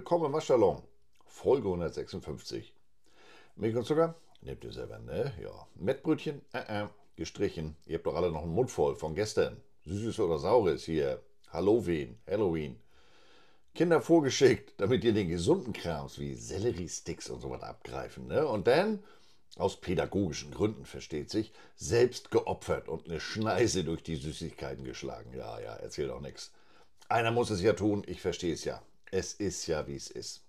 willkommen im Salon. Folge 156. Milch und Zucker? Nehmt ihr selber, ne? Ja. Mettbrötchen? Äh, äh. Gestrichen. Ihr habt doch alle noch einen Mund voll von gestern. Süßes oder Saures hier. Halloween, Halloween. Kinder vorgeschickt, damit ihr den gesunden Krams wie Selleriesticks und sowas abgreifen, ne? Und dann, aus pädagogischen Gründen versteht sich, selbst geopfert und eine Schneise durch die Süßigkeiten geschlagen. Ja, ja, erzähl doch nichts. Einer muss es ja tun, ich verstehe es ja. Es ist ja, wie es ist.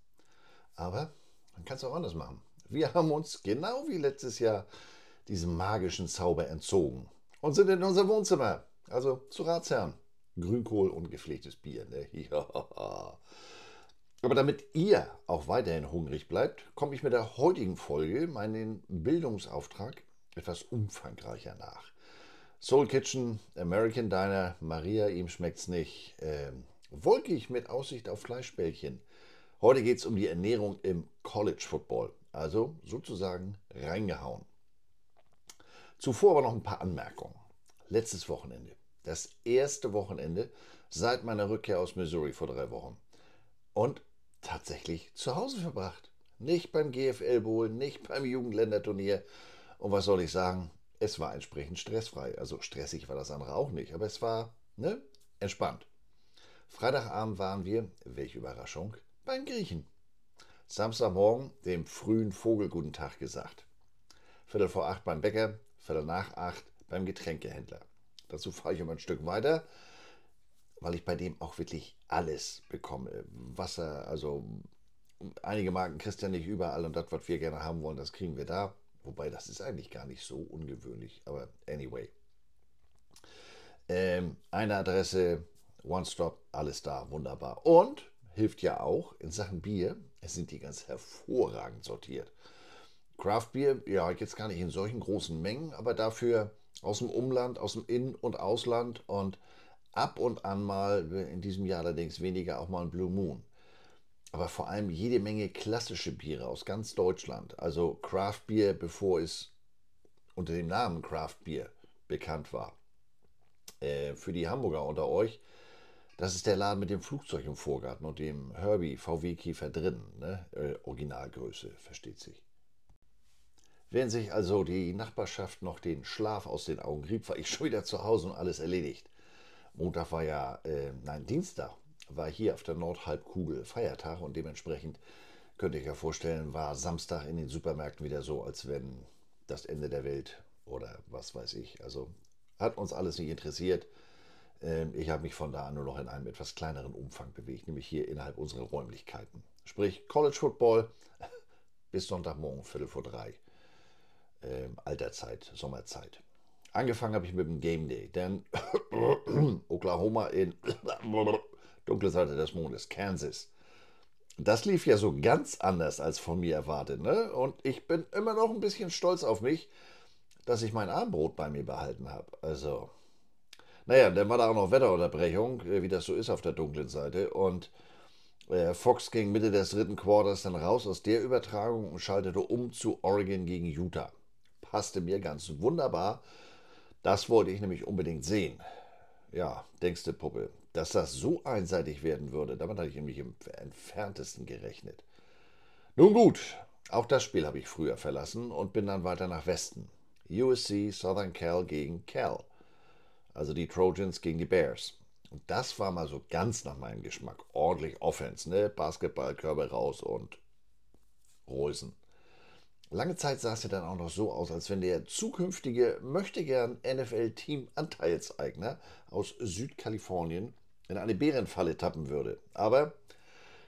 Aber man kann es auch anders machen. Wir haben uns, genau wie letztes Jahr, diesem magischen Zauber entzogen und sind in unser Wohnzimmer, also zu Ratsherrn. Grünkohl und gepflegtes Bier. Ne? Ja. Aber damit ihr auch weiterhin hungrig bleibt, komme ich mit der heutigen Folge meinen Bildungsauftrag etwas umfangreicher nach. Soul Kitchen, American Diner, Maria, ihm schmeckt's nicht. Ähm, wolkig mit Aussicht auf Fleischbällchen. Heute geht es um die Ernährung im College Football, also sozusagen reingehauen. Zuvor aber noch ein paar Anmerkungen. Letztes Wochenende, das erste Wochenende seit meiner Rückkehr aus Missouri vor drei Wochen. Und tatsächlich zu Hause verbracht. Nicht beim GFL Bowl, nicht beim Jugendländerturnier. Und was soll ich sagen? Es war entsprechend stressfrei. Also stressig war das andere auch nicht, aber es war ne, entspannt. Freitagabend waren wir, welche Überraschung, beim Griechen. Samstagmorgen dem frühen Vogel guten Tag gesagt. Viertel vor acht beim Bäcker, Viertel nach acht beim Getränkehändler. Dazu fahre ich immer ein Stück weiter, weil ich bei dem auch wirklich alles bekomme. Wasser, also einige Marken kriegst du ja nicht überall und das, was wir gerne haben wollen, das kriegen wir da. Wobei das ist eigentlich gar nicht so ungewöhnlich, aber anyway. Ähm, eine Adresse, One-Stop, alles da, wunderbar. Und hilft ja auch in Sachen Bier, es sind die ganz hervorragend sortiert. Craft Beer, ja, jetzt gar nicht in solchen großen Mengen, aber dafür aus dem Umland, aus dem In- und Ausland und ab und an mal, in diesem Jahr allerdings weniger, auch mal ein Blue Moon. Aber vor allem jede Menge klassische Biere aus ganz Deutschland. Also Craft Beer, bevor es unter dem Namen Craft Beer bekannt war. Äh, für die Hamburger unter euch, das ist der Laden mit dem Flugzeug im Vorgarten und dem Herbie VW-Kiefer drin. Ne? Äh, Originalgröße, versteht sich. Während sich also die Nachbarschaft noch den Schlaf aus den Augen rieb, war ich schon wieder zu Hause und alles erledigt. Montag war ja, äh, nein, Dienstag war hier auf der Nordhalbkugel Feiertag und dementsprechend könnte ich ja vorstellen, war Samstag in den Supermärkten wieder so, als wenn das Ende der Welt oder was weiß ich. Also hat uns alles nicht interessiert. Ähm, ich habe mich von da an nur noch in einem etwas kleineren Umfang bewegt, nämlich hier innerhalb unserer Räumlichkeiten. Sprich College Football bis Sonntagmorgen, Viertel vor drei. Ähm, Alterzeit, Sommerzeit. Angefangen habe ich mit dem Game Day, denn Oklahoma in dunkle Seite des Mondes, Kansas. Das lief ja so ganz anders als von mir erwartet, ne? Und ich bin immer noch ein bisschen stolz auf mich, dass ich mein Armbrot bei mir behalten habe. Also, naja, dann war da auch noch Wetterunterbrechung, äh, wie das so ist auf der dunklen Seite. Und äh, Fox ging Mitte des dritten Quarters dann raus aus der Übertragung und schaltete um zu Oregon gegen Utah. Passte mir ganz wunderbar. Das wollte ich nämlich unbedingt sehen. Ja, denkst du, Puppe, dass das so einseitig werden würde, damit hatte ich nämlich im entferntesten gerechnet. Nun gut, auch das Spiel habe ich früher verlassen und bin dann weiter nach Westen. USC Southern Cal gegen Cal. Also die Trojans gegen die Bears. Und das war mal so ganz nach meinem Geschmack. Ordentlich Offense, ne? Basketball, Körbe raus und Rosen. Lange Zeit sah es ja dann auch noch so aus, als wenn der zukünftige möchtegern NFL-Team-Anteilseigner aus Südkalifornien in eine Bärenfalle tappen würde. Aber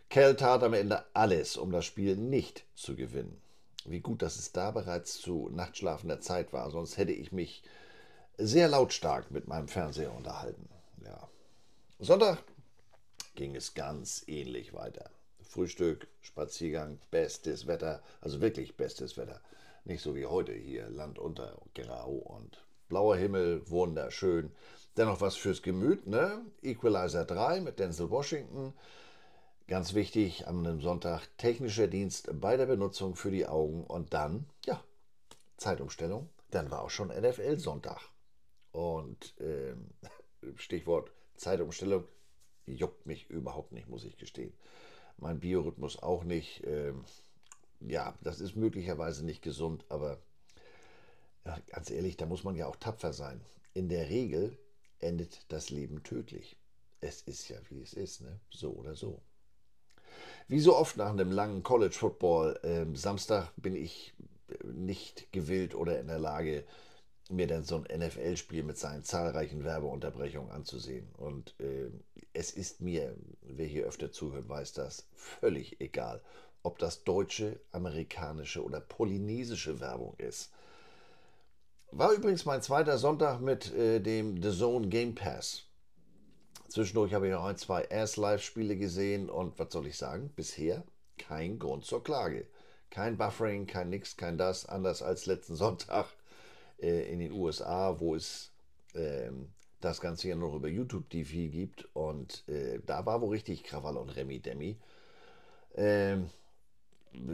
Cal tat am Ende alles, um das Spiel nicht zu gewinnen. Wie gut, dass es da bereits zu nachtschlafender Zeit war, sonst hätte ich mich sehr lautstark mit meinem Fernseher unterhalten. Ja. Sonntag ging es ganz ähnlich weiter. Frühstück, Spaziergang, bestes Wetter, also wirklich bestes Wetter. Nicht so wie heute hier, Land unter, grau und blauer Himmel, wunderschön. Dennoch was fürs Gemüt, ne? Equalizer 3 mit Denzel Washington. Ganz wichtig, am Sonntag technischer Dienst bei der Benutzung für die Augen und dann, ja, Zeitumstellung. Dann war auch schon NFL-Sonntag. Und ähm, Stichwort Zeitumstellung juckt mich überhaupt nicht, muss ich gestehen. mein Biorhythmus auch nicht. Ähm, ja, das ist möglicherweise nicht gesund, aber ja, ganz ehrlich, da muss man ja auch tapfer sein. In der Regel endet das Leben tödlich. Es ist ja, wie es ist, ne? so oder so. Wie so oft nach einem langen College Football äh, Samstag bin ich nicht gewillt oder in der Lage, mir dann so ein NFL-Spiel mit seinen zahlreichen Werbeunterbrechungen anzusehen. Und äh, es ist mir, wer hier öfter zuhört, weiß das, völlig egal, ob das deutsche, amerikanische oder polynesische Werbung ist. War übrigens mein zweiter Sonntag mit äh, dem The Zone Game Pass. Zwischendurch habe ich noch ein, zwei Ass-Live-Spiele gesehen und was soll ich sagen? Bisher kein Grund zur Klage. Kein Buffering, kein nix, kein das, anders als letzten Sonntag äh, in den USA, wo es ähm, das Ganze ja noch über YouTube TV gibt. Und äh, da war wohl richtig Krawall und Remi Demi. Ähm,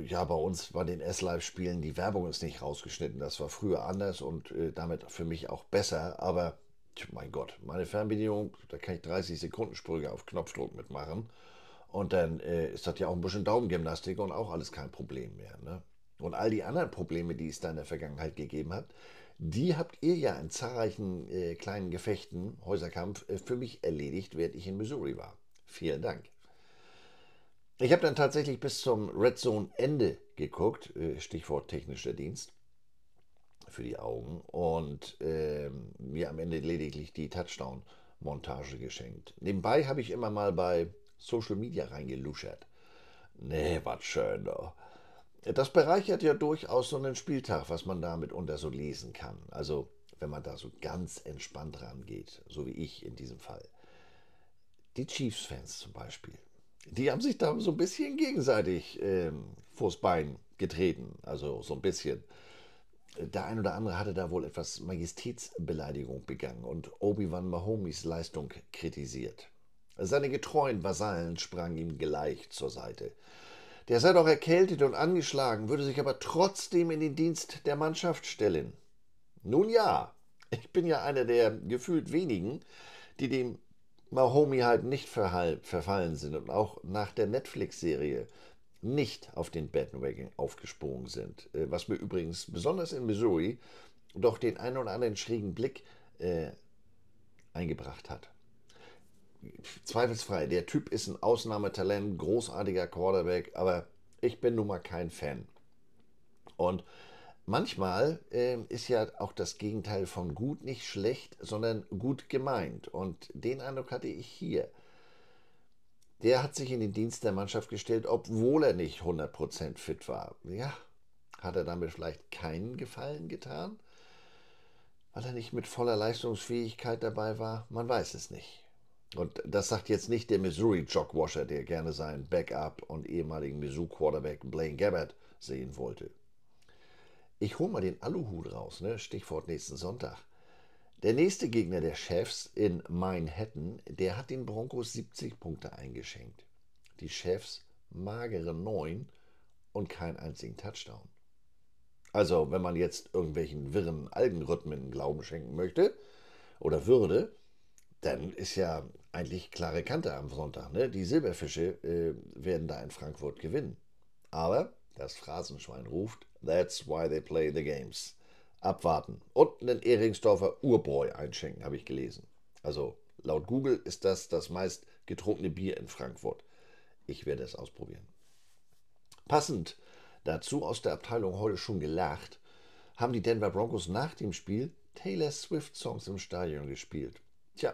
ja, bei uns bei den S-Live-Spielen, die Werbung ist nicht rausgeschnitten. Das war früher anders und äh, damit für mich auch besser. Aber mein Gott, meine Fernbedienung, da kann ich 30 Sekunden Sprünge auf Knopfdruck mitmachen. Und dann äh, ist das ja auch ein bisschen Daumengymnastik und auch alles kein Problem mehr. Ne? Und all die anderen Probleme, die es da in der Vergangenheit gegeben hat, die habt ihr ja in zahlreichen äh, kleinen Gefechten, Häuserkampf, äh, für mich erledigt, während ich in Missouri war. Vielen Dank. Ich habe dann tatsächlich bis zum Red Zone Ende geguckt, äh, Stichwort technischer Dienst für die Augen und äh, mir am Ende lediglich die Touchdown-Montage geschenkt. Nebenbei habe ich immer mal bei Social Media reingeluschert. Nee, was schön doch. Das bereichert ja durchaus so einen Spieltag, was man da mitunter so lesen kann. Also, wenn man da so ganz entspannt rangeht, so wie ich in diesem Fall. Die Chiefs-Fans zum Beispiel, die haben sich da so ein bisschen gegenseitig ähm, vors Bein getreten. Also so ein bisschen. Der ein oder andere hatte da wohl etwas Majestätsbeleidigung begangen und Obi-Wan Mahomes Leistung kritisiert. Seine getreuen Vasallen sprangen ihm gleich zur Seite. Der sei doch erkältet und angeschlagen, würde sich aber trotzdem in den Dienst der Mannschaft stellen. Nun ja, ich bin ja einer der gefühlt wenigen, die dem Mahomey halt nicht verfallen sind und auch nach der Netflix-Serie nicht auf den Bandwagon aufgesprungen sind. Äh, was mir übrigens besonders in Missouri doch den einen oder anderen schrägen Blick äh, eingebracht hat zweifelsfrei, der Typ ist ein Ausnahmetalent, großartiger Quarterback, aber ich bin nun mal kein Fan. Und manchmal äh, ist ja auch das Gegenteil von gut nicht schlecht, sondern gut gemeint. Und den Eindruck hatte ich hier. Der hat sich in den Dienst der Mannschaft gestellt, obwohl er nicht 100% fit war. Ja, hat er damit vielleicht keinen Gefallen getan? Weil er nicht mit voller Leistungsfähigkeit dabei war? Man weiß es nicht. Und das sagt jetzt nicht der Missouri Jogwasher, der gerne seinen Backup und ehemaligen Mizzou-Quarterback Blaine Gabbard sehen wollte. Ich hole mal den Aluhut raus, ne? Stichwort nächsten Sonntag. Der nächste Gegner der Chefs in Manhattan, der hat den Broncos 70 Punkte eingeschenkt. Die Chefs magere 9 und keinen einzigen Touchdown. Also, wenn man jetzt irgendwelchen wirren Algenrhythmen Glauben schenken möchte oder würde, dann ist ja eigentlich klare Kante am Sonntag. Ne? Die Silberfische äh, werden da in Frankfurt gewinnen. Aber das Phrasenschwein ruft, that's why they play the games. Abwarten. Und einen Ehringsdorfer Urbräu einschenken, habe ich gelesen. Also laut Google ist das das meist getrunkene Bier in Frankfurt. Ich werde es ausprobieren. Passend dazu aus der Abteilung heute schon gelacht, haben die Denver Broncos nach dem Spiel Taylor Swift Songs im Stadion gespielt. Tja,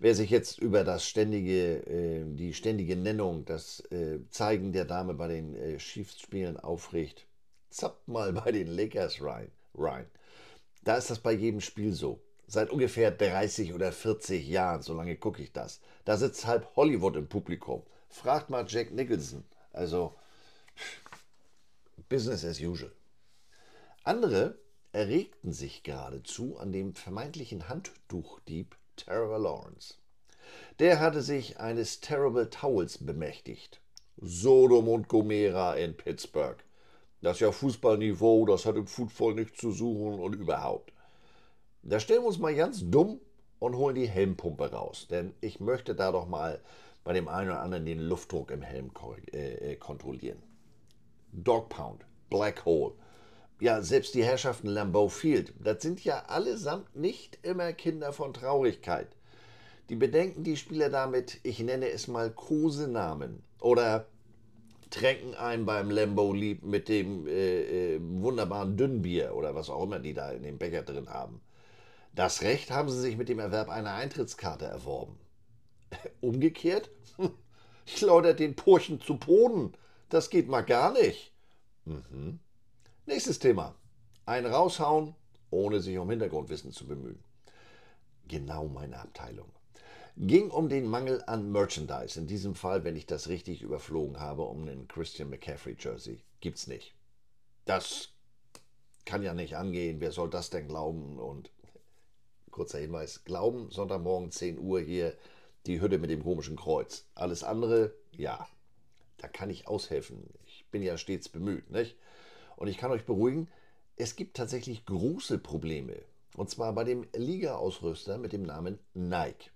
Wer sich jetzt über das ständige, äh, die ständige Nennung, das äh, Zeigen der Dame bei den äh, Chiefs-Spielen aufregt, zappt mal bei den Lakers rein, rein. Da ist das bei jedem Spiel so. Seit ungefähr 30 oder 40 Jahren, so lange gucke ich das. Da sitzt halb Hollywood im Publikum. Fragt mal Jack Nicholson. Also, Business as usual. Andere erregten sich geradezu an dem vermeintlichen Handtuchdieb Trevor Lawrence. Der hatte sich eines Terrible Towels bemächtigt. Sodom und Gomera in Pittsburgh. Das ist ja Fußballniveau, das hat im Football nichts zu suchen und überhaupt. Da stellen wir uns mal ganz dumm und holen die Helmpumpe raus, denn ich möchte da doch mal bei dem einen oder anderen den Luftdruck im Helm äh, äh, kontrollieren. Dog Pound, Black Hole, ja, selbst die Herrschaften Lambeau Field, das sind ja allesamt nicht immer Kinder von Traurigkeit. Die bedenken die Spieler damit, ich nenne es mal Kosenamen oder tränken ein beim Lambeau Lieb mit dem äh, äh, wunderbaren Dünnbier oder was auch immer die da in dem Becher drin haben. Das Recht haben sie sich mit dem Erwerb einer Eintrittskarte erworben. Umgekehrt? Schleudert den Purchen zu Boden. Das geht mal gar nicht. Mhm. Nächstes Thema. Ein raushauen, ohne sich um Hintergrundwissen zu bemühen. Genau meine Abteilung. Ging um den Mangel an Merchandise. In diesem Fall, wenn ich das richtig überflogen habe, um einen Christian McCaffrey Jersey. Gibt's nicht. Das kann ja nicht angehen. Wer soll das denn glauben? Und kurzer Hinweis: Glauben, Sonntagmorgen 10 Uhr hier, die Hütte mit dem komischen Kreuz. Alles andere, ja, da kann ich aushelfen. Ich bin ja stets bemüht, nicht? Und ich kann euch beruhigen, es gibt tatsächlich große Probleme. Und zwar bei dem Liga-Ausrüster mit dem Namen Nike.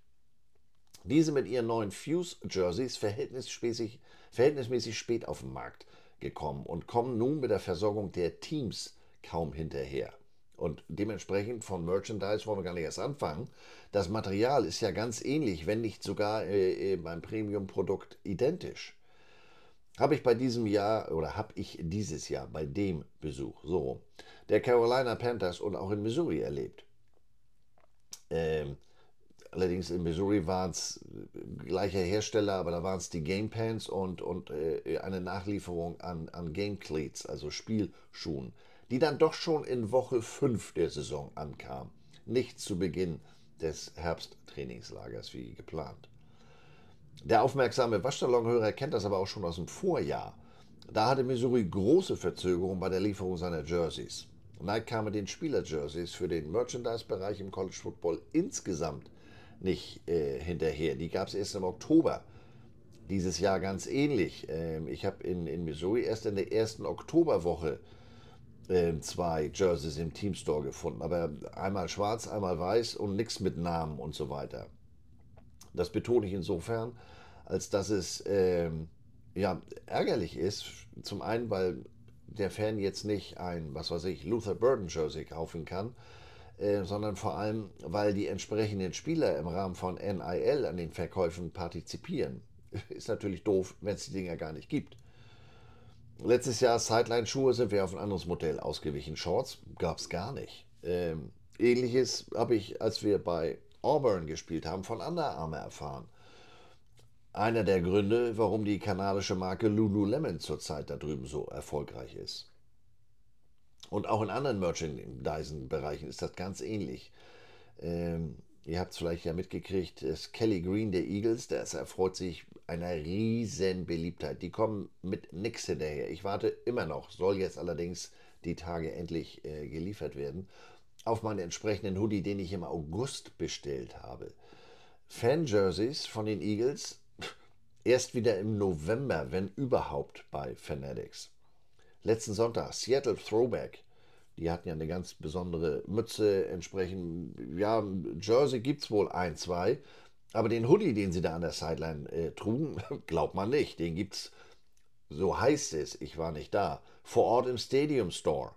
Diese mit ihren neuen Fuse-Jerseys verhältnismäßig, verhältnismäßig spät auf den Markt gekommen und kommen nun mit der Versorgung der Teams kaum hinterher. Und dementsprechend von Merchandise wollen wir gar nicht erst anfangen. Das Material ist ja ganz ähnlich, wenn nicht sogar äh, äh beim Premium-Produkt identisch. Habe ich bei diesem Jahr oder habe ich dieses Jahr bei dem Besuch so der Carolina Panthers und auch in Missouri erlebt. Ähm, allerdings in Missouri waren es gleicher Hersteller, aber da waren es die Game Pants und, und äh, eine Nachlieferung an, an Game Cleats, also Spielschuhen, die dann doch schon in Woche 5 der Saison ankam. Nicht zu Beginn des Herbsttrainingslagers wie geplant. Der aufmerksame Waschsalonhörer kennt das aber auch schon aus dem Vorjahr. Da hatte Missouri große Verzögerungen bei der Lieferung seiner Jerseys. Nike kam mit den Spieler-Jerseys für den Merchandise-Bereich im College Football insgesamt nicht äh, hinterher. Die gab es erst im Oktober. Dieses Jahr ganz ähnlich. Ähm, ich habe in, in Missouri erst in der ersten Oktoberwoche äh, zwei Jerseys im Teamstore gefunden. Aber einmal schwarz, einmal weiß und nichts mit Namen und so weiter. Das betone ich insofern, als dass es ähm, ja, ärgerlich ist. Zum einen, weil der Fan jetzt nicht ein, was weiß ich, Luther Burden Jersey kaufen kann, äh, sondern vor allem, weil die entsprechenden Spieler im Rahmen von NIL an den Verkäufen partizipieren. Ist natürlich doof, wenn es die Dinger gar nicht gibt. Letztes Jahr Sideline-Schuhe sind wir auf ein anderes Modell ausgewichen. Shorts gab es gar nicht. Ähm, Ähnliches habe ich, als wir bei Auburn gespielt haben, von Under Armour erfahren. Einer der Gründe, warum die kanadische Marke Lululemon zurzeit da drüben so erfolgreich ist. Und auch in anderen Merchandising-Bereichen ist das ganz ähnlich. Ähm, ihr habt es vielleicht ja mitgekriegt, ist Kelly Green der Eagles, der erfreut sich einer riesen Beliebtheit. Die kommen mit nichts hinterher. Ich warte immer noch, soll jetzt allerdings die Tage endlich äh, geliefert werden auf meinen entsprechenden Hoodie, den ich im August bestellt habe. Fan-Jerseys von den Eagles erst wieder im November, wenn überhaupt, bei Fanatics. Letzten Sonntag, Seattle Throwback. Die hatten ja eine ganz besondere Mütze, entsprechend, ja, Jersey gibt es wohl ein, zwei, aber den Hoodie, den sie da an der Sideline äh, trugen, glaubt man nicht. Den gibt es, so heißt es, ich war nicht da, vor Ort im Stadium Store.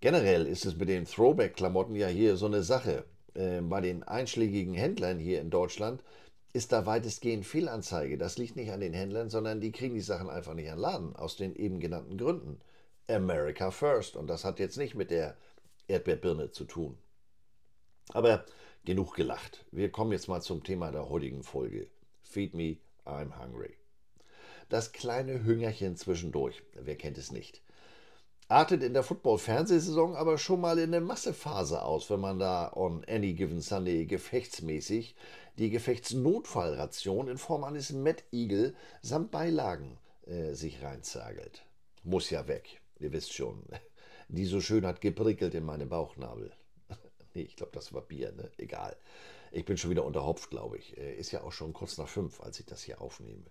Generell ist es mit den Throwback-Klamotten ja hier so eine Sache. Äh, bei den einschlägigen Händlern hier in Deutschland ist da weitestgehend Fehlanzeige. Das liegt nicht an den Händlern, sondern die kriegen die Sachen einfach nicht an Laden, aus den eben genannten Gründen. America First. Und das hat jetzt nicht mit der Erdbeerbirne zu tun. Aber genug gelacht. Wir kommen jetzt mal zum Thema der heutigen Folge. Feed me, I'm hungry. Das kleine Hüngerchen zwischendurch, wer kennt es nicht? Artet in der Football-Fernsehsaison aber schon mal in eine Massephase aus, wenn man da on any given Sunday gefechtsmäßig die Gefechtsnotfallration in Form eines Mad Eagle samt Beilagen äh, sich reinzagelt. Muss ja weg, ihr wisst schon. Die so schön hat geprickelt in meine Bauchnabel. nee, ich glaube, das war Bier, ne? Egal. Ich bin schon wieder unterhopft, glaube ich. Äh, ist ja auch schon kurz nach fünf, als ich das hier aufnehme.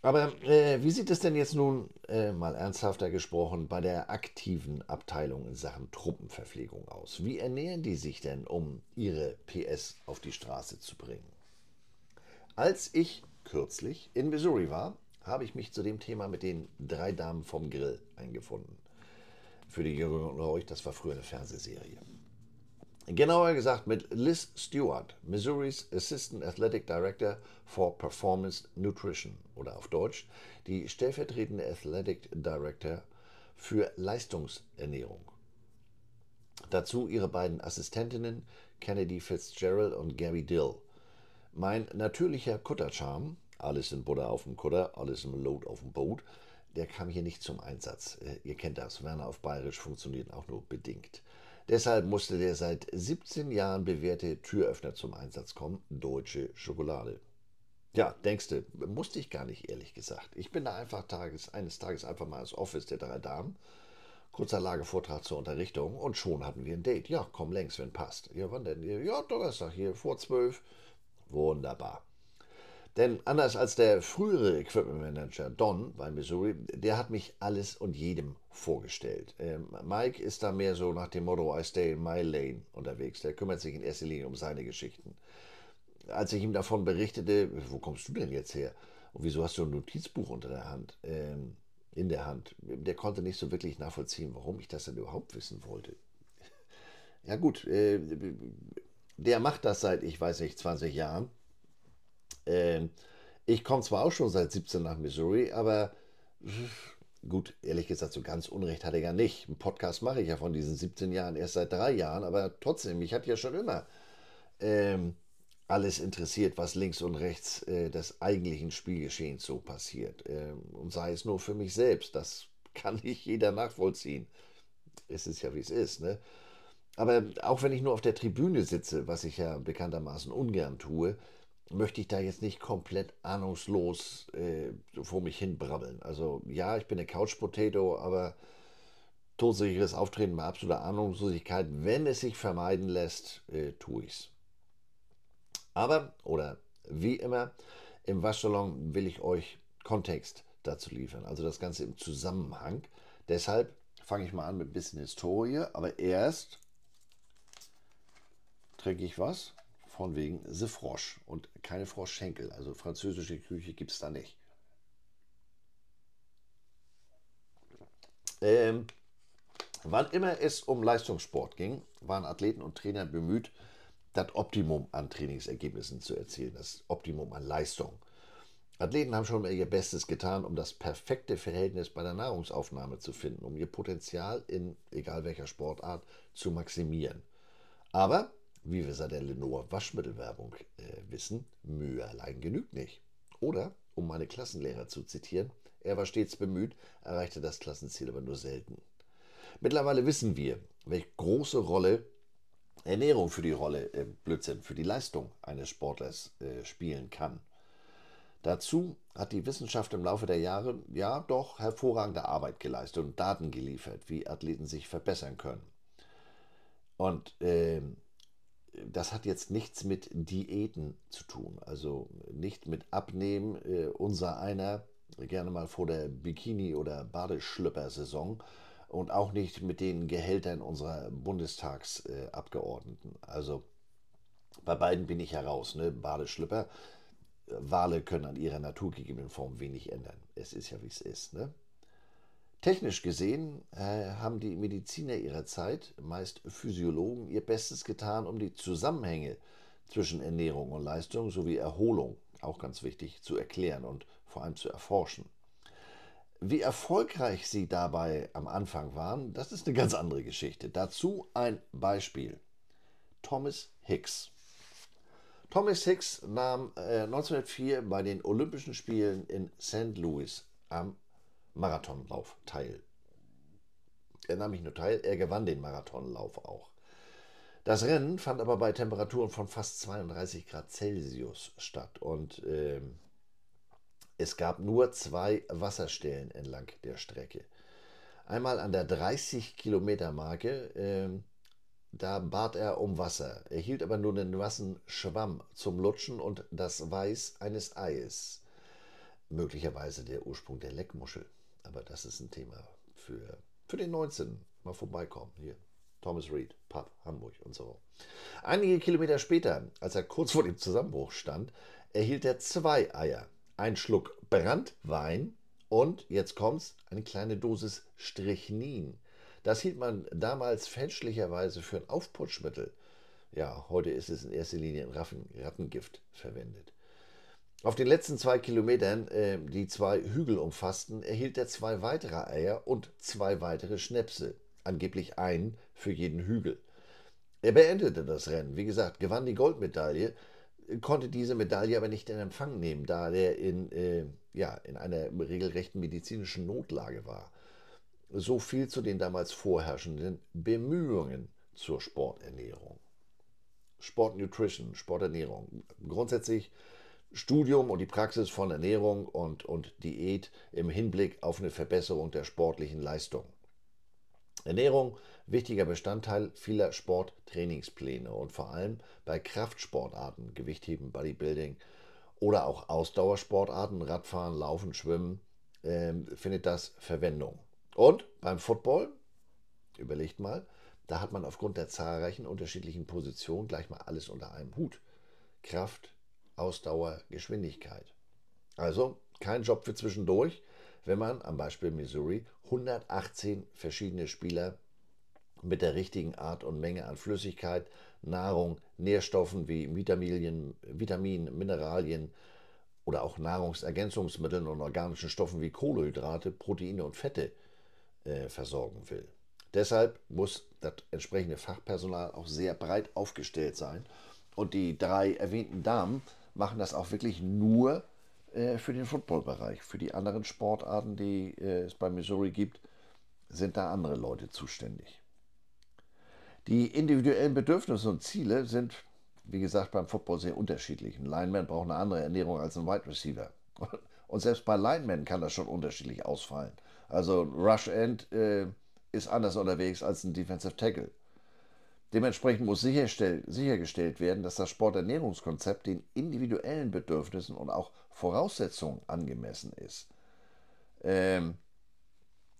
Aber äh, wie sieht es denn jetzt nun, äh, mal ernsthafter gesprochen, bei der aktiven Abteilung in Sachen Truppenverpflegung aus? Wie ernähren die sich denn, um ihre PS auf die Straße zu bringen? Als ich kürzlich in Missouri war, habe ich mich zu dem Thema mit den drei Damen vom Grill eingefunden. Für die Jüngeren unter euch, das war früher eine Fernsehserie. Genauer gesagt mit Liz Stewart, Missouris Assistant Athletic Director for Performance Nutrition oder auf Deutsch die stellvertretende Athletic Director für Leistungsernährung. Dazu ihre beiden Assistentinnen Kennedy Fitzgerald und Gabby Dill. Mein natürlicher Kuttercharme, alles in Butter auf dem Kutter, alles im Load auf dem Boot, der kam hier nicht zum Einsatz. Äh, ihr kennt das, Werner auf Bayerisch funktioniert auch nur bedingt. Deshalb musste der seit 17 Jahren bewährte Türöffner zum Einsatz kommen, Deutsche Schokolade. Ja, denkste, musste ich gar nicht, ehrlich gesagt. Ich bin da einfach tages, eines Tages einfach mal ins Office der drei Damen. Kurzer Lagevortrag zur Unterrichtung und schon hatten wir ein Date. Ja, komm längs, wenn passt. Ja, wann denn? Ja, Donnerstag hier vor zwölf. Wunderbar. Denn anders als der frühere Equipment Manager Don bei Missouri, der hat mich alles und jedem vorgestellt. Ähm, Mike ist da mehr so nach dem Motto I stay in my lane unterwegs. Der kümmert sich in erster Linie um seine Geschichten. Als ich ihm davon berichtete, wo kommst du denn jetzt her? Und wieso hast du ein Notizbuch unter der Hand? Ähm, in der Hand. Der konnte nicht so wirklich nachvollziehen, warum ich das denn überhaupt wissen wollte. Ja gut, äh, der macht das seit, ich weiß nicht, 20 Jahren ähm, ich komme zwar auch schon seit 17 nach Missouri, aber gut, ehrlich gesagt, so ganz Unrecht hat er ja nicht. Einen Podcast mache ich ja von diesen 17 Jahren erst seit drei Jahren, aber trotzdem, mich hat ja schon immer ähm, alles interessiert, was links und rechts äh, des eigentlichen Spielgeschehens so passiert. Ähm, und sei es nur für mich selbst, das kann nicht jeder nachvollziehen. Es ist ja, wie es ist. Ne? Aber auch wenn ich nur auf der Tribüne sitze, was ich ja bekanntermaßen ungern tue, möchte ich da jetzt nicht komplett ahnungslos äh, vor mich hin brabbeln. Also ja, ich bin eine Couch Potato, aber todsicheres Auftreten bei absoluter Ahnungslosigkeit, wenn es sich vermeiden lässt, äh, tue ich's. Aber, oder wie immer, im Waschsalon will ich euch Kontext dazu liefern, also das Ganze im Zusammenhang. Deshalb fange ich mal an mit ein bisschen Historie, aber erst trinke ich was von wegen The Frosch und keine Froschschenkel. Also französische Küche gibt es da nicht. Ähm, wann immer es um Leistungssport ging, waren Athleten und Trainer bemüht, das Optimum an Trainingsergebnissen zu erzielen, das Optimum an Leistung. Athleten haben schon ihr Bestes getan, um das perfekte Verhältnis bei der Nahrungsaufnahme zu finden, um ihr Potenzial in egal welcher Sportart zu maximieren. Aber wie wir seit der Lenore Waschmittelwerbung äh, wissen, Mühe allein genügt nicht. Oder, um meine Klassenlehrer zu zitieren, er war stets bemüht, erreichte das Klassenziel aber nur selten. Mittlerweile wissen wir, welche große Rolle Ernährung für die Rolle, äh, Blödsinn, für die Leistung eines Sportlers äh, spielen kann. Dazu hat die Wissenschaft im Laufe der Jahre ja doch hervorragende Arbeit geleistet und Daten geliefert, wie Athleten sich verbessern können. Und äh, das hat jetzt nichts mit Diäten zu tun, also nicht mit Abnehmen. Äh, unser einer gerne mal vor der Bikini- oder Badeschlüpper-Saison und auch nicht mit den Gehältern unserer Bundestagsabgeordneten. Äh, also bei beiden bin ich heraus. Ne? Badeschlüpper, Wale können an ihrer naturgegebenen Form wenig ändern. Es ist ja wie es ist. Ne? Technisch gesehen äh, haben die Mediziner ihrer Zeit, meist Physiologen, ihr Bestes getan, um die Zusammenhänge zwischen Ernährung und Leistung sowie Erholung, auch ganz wichtig, zu erklären und vor allem zu erforschen. Wie erfolgreich sie dabei am Anfang waren, das ist eine ganz andere Geschichte. Dazu ein Beispiel. Thomas Hicks. Thomas Hicks nahm äh, 1904 bei den Olympischen Spielen in St. Louis am Marathonlauf teil. Er nahm nicht nur teil, er gewann den Marathonlauf auch. Das Rennen fand aber bei Temperaturen von fast 32 Grad Celsius statt und äh, es gab nur zwei Wasserstellen entlang der Strecke. Einmal an der 30 Kilometer Marke, äh, da bat er um Wasser. Er hielt aber nur einen nassen Schwamm zum Lutschen und das Weiß eines Eies. Möglicherweise der Ursprung der Leckmuschel. Aber das ist ein Thema für, für den 19. Mal vorbeikommen hier. Thomas Reed, Pub, Hamburg und so. Einige Kilometer später, als er kurz vor dem Zusammenbruch stand, erhielt er zwei Eier, ein Schluck Brandwein und, jetzt kommt's, eine kleine Dosis Strychnin. Das hielt man damals fälschlicherweise für ein Aufputschmittel. Ja, heute ist es in erster Linie in Rattengift verwendet. Auf den letzten zwei Kilometern, äh, die zwei Hügel umfassten, erhielt er zwei weitere Eier und zwei weitere Schnäpse, angeblich einen für jeden Hügel. Er beendete das Rennen, wie gesagt, gewann die Goldmedaille, konnte diese Medaille aber nicht in Empfang nehmen, da er in, äh, ja, in einer regelrechten medizinischen Notlage war. So viel zu den damals vorherrschenden Bemühungen zur Sporternährung. Sportnutrition, Sporternährung. Grundsätzlich Studium und die Praxis von Ernährung und, und Diät im Hinblick auf eine Verbesserung der sportlichen Leistung. Ernährung wichtiger Bestandteil vieler Sporttrainingspläne und vor allem bei Kraftsportarten, Gewichtheben, Bodybuilding oder auch Ausdauersportarten, Radfahren, Laufen, Schwimmen, äh, findet das Verwendung. Und beim Football, überlegt mal, da hat man aufgrund der zahlreichen unterschiedlichen Positionen gleich mal alles unter einem Hut. Kraft, Ausdauer, Geschwindigkeit. Also kein Job für zwischendurch, wenn man am Beispiel Missouri 118 verschiedene Spieler mit der richtigen Art und Menge an Flüssigkeit, Nahrung, Nährstoffen wie Vitaminen, Vitaminen Mineralien oder auch Nahrungsergänzungsmitteln und organischen Stoffen wie Kohlenhydrate, Proteine und Fette äh, versorgen will. Deshalb muss das entsprechende Fachpersonal auch sehr breit aufgestellt sein. Und die drei erwähnten Damen machen das auch wirklich nur äh, für den Footballbereich. Für die anderen Sportarten, die äh, es bei Missouri gibt, sind da andere Leute zuständig. Die individuellen Bedürfnisse und Ziele sind, wie gesagt, beim Football sehr unterschiedlich. Ein Lineman braucht eine andere Ernährung als ein Wide Receiver. Und selbst bei Linemen kann das schon unterschiedlich ausfallen. Also Rush End äh, ist anders unterwegs als ein Defensive Tackle. Dementsprechend muss sichergestellt werden, dass das Sporternährungskonzept den individuellen Bedürfnissen und auch Voraussetzungen angemessen ist. Ähm,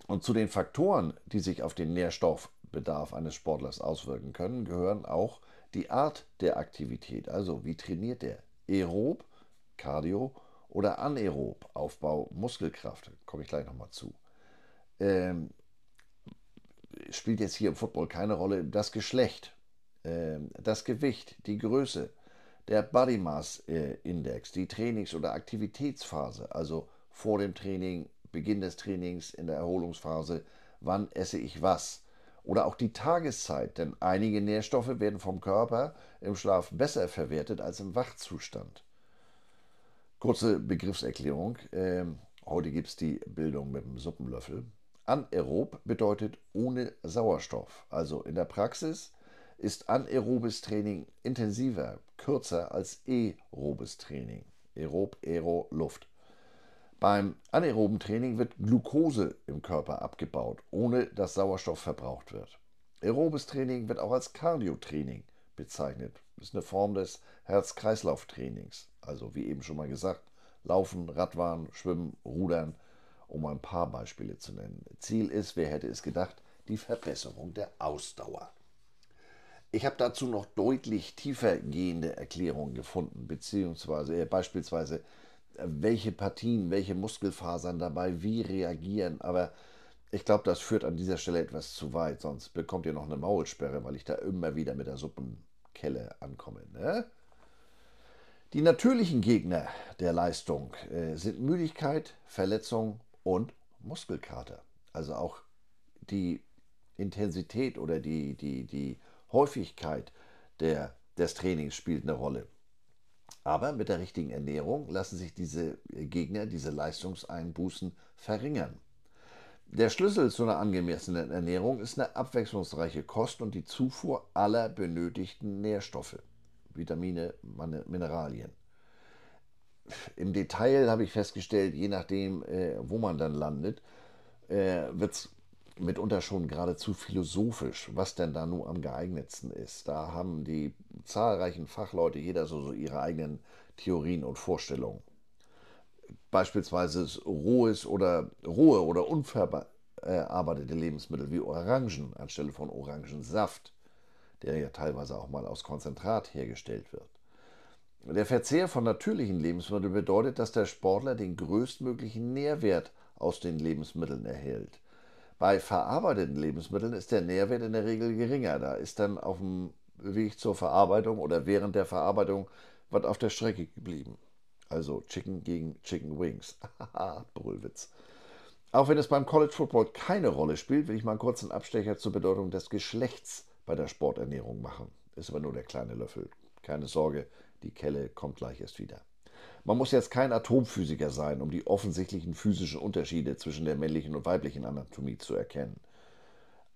und zu den Faktoren, die sich auf den Nährstoffbedarf eines Sportlers auswirken können, gehören auch die Art der Aktivität. Also wie trainiert er? Aerob, Cardio oder anaerob, Aufbau, Muskelkraft. Komme ich gleich nochmal zu. Ähm, spielt jetzt hier im Football keine Rolle. Das Geschlecht, äh, das Gewicht, die Größe, der Body Mass äh, Index, die Trainings- oder Aktivitätsphase, also vor dem Training, Beginn des Trainings, in der Erholungsphase, wann esse ich was. Oder auch die Tageszeit, denn einige Nährstoffe werden vom Körper im Schlaf besser verwertet als im Wachzustand. Kurze Begriffserklärung. Ähm, heute gibt es die Bildung mit dem Suppenlöffel. Anaerob bedeutet ohne Sauerstoff. Also in der Praxis ist anaerobes Training intensiver, kürzer als aerobes Training. Aerob, Aero, Luft. Beim anaeroben Training wird Glucose im Körper abgebaut, ohne dass Sauerstoff verbraucht wird. Aerobes Training wird auch als Cardiotraining bezeichnet. Das ist eine Form des Herz-Kreislauf-Trainings. Also wie eben schon mal gesagt, Laufen, Radfahren, Schwimmen, Rudern – um ein paar Beispiele zu nennen. Ziel ist, wer hätte es gedacht, die Verbesserung der Ausdauer. Ich habe dazu noch deutlich tiefer gehende Erklärungen gefunden, beziehungsweise äh, beispielsweise, äh, welche Partien, welche Muskelfasern dabei wie reagieren. Aber ich glaube, das führt an dieser Stelle etwas zu weit, sonst bekommt ihr noch eine Maulsperre, weil ich da immer wieder mit der Suppenkelle ankomme. Ne? Die natürlichen Gegner der Leistung äh, sind Müdigkeit, Verletzung, und Muskelkater. Also auch die Intensität oder die, die, die Häufigkeit der, des Trainings spielt eine Rolle. Aber mit der richtigen Ernährung lassen sich diese Gegner, diese Leistungseinbußen verringern. Der Schlüssel zu einer angemessenen Ernährung ist eine abwechslungsreiche Kost und die Zufuhr aller benötigten Nährstoffe, Vitamine, Mineralien im Detail habe ich festgestellt, je nachdem, äh, wo man dann landet, äh, wird es mitunter schon geradezu philosophisch, was denn da nur am geeignetsten ist. Da haben die zahlreichen Fachleute jeder so, so ihre eigenen Theorien und Vorstellungen. Beispielsweise rohes oder rohe oder unverarbeitete Lebensmittel wie Orangen anstelle von Orangensaft, der ja teilweise auch mal aus Konzentrat hergestellt wird Der Verzehr von natürlichen Lebensmitteln bedeutet, dass der Sportler den größtmöglichen Nährwert aus den Lebensmitteln erhält. Bei verarbeiteten Lebensmitteln ist der Nährwert in der Regel geringer. Da ist dann auf dem Weg zur Verarbeitung oder während der Verarbeitung was auf der Strecke geblieben. Also Chicken gegen Chicken Wings. Haha, Brüllwitz. Auch wenn es beim College Football keine Rolle spielt, will ich mal einen kurzen Abstecher zur Bedeutung des Geschlechts bei der Sporternährung machen. Ist aber nur der kleine Löffel. Keine Sorge, die Kelle kommt gleich erst wieder. Man muss jetzt kein Atomphysiker sein, um die offensichtlichen physischen Unterschiede zwischen der männlichen und weiblichen Anatomie zu erkennen.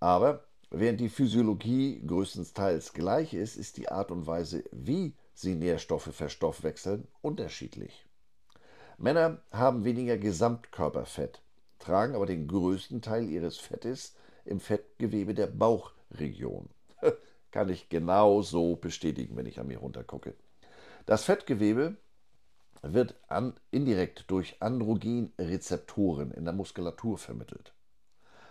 Aber während die Physiologie größtenteils gleich ist, ist die Art und Weise, wie sie Nährstoffe verstoffwechseln, unterschiedlich. Männer haben weniger Gesamtkörperfett, tragen aber den größten Teil ihres Fettes im Fettgewebe der Bauchregion. Kann ich genau so bestätigen, wenn ich an mir runtergucke. Das Fettgewebe wird an, indirekt durch Androgenrezeptoren in der Muskulatur vermittelt.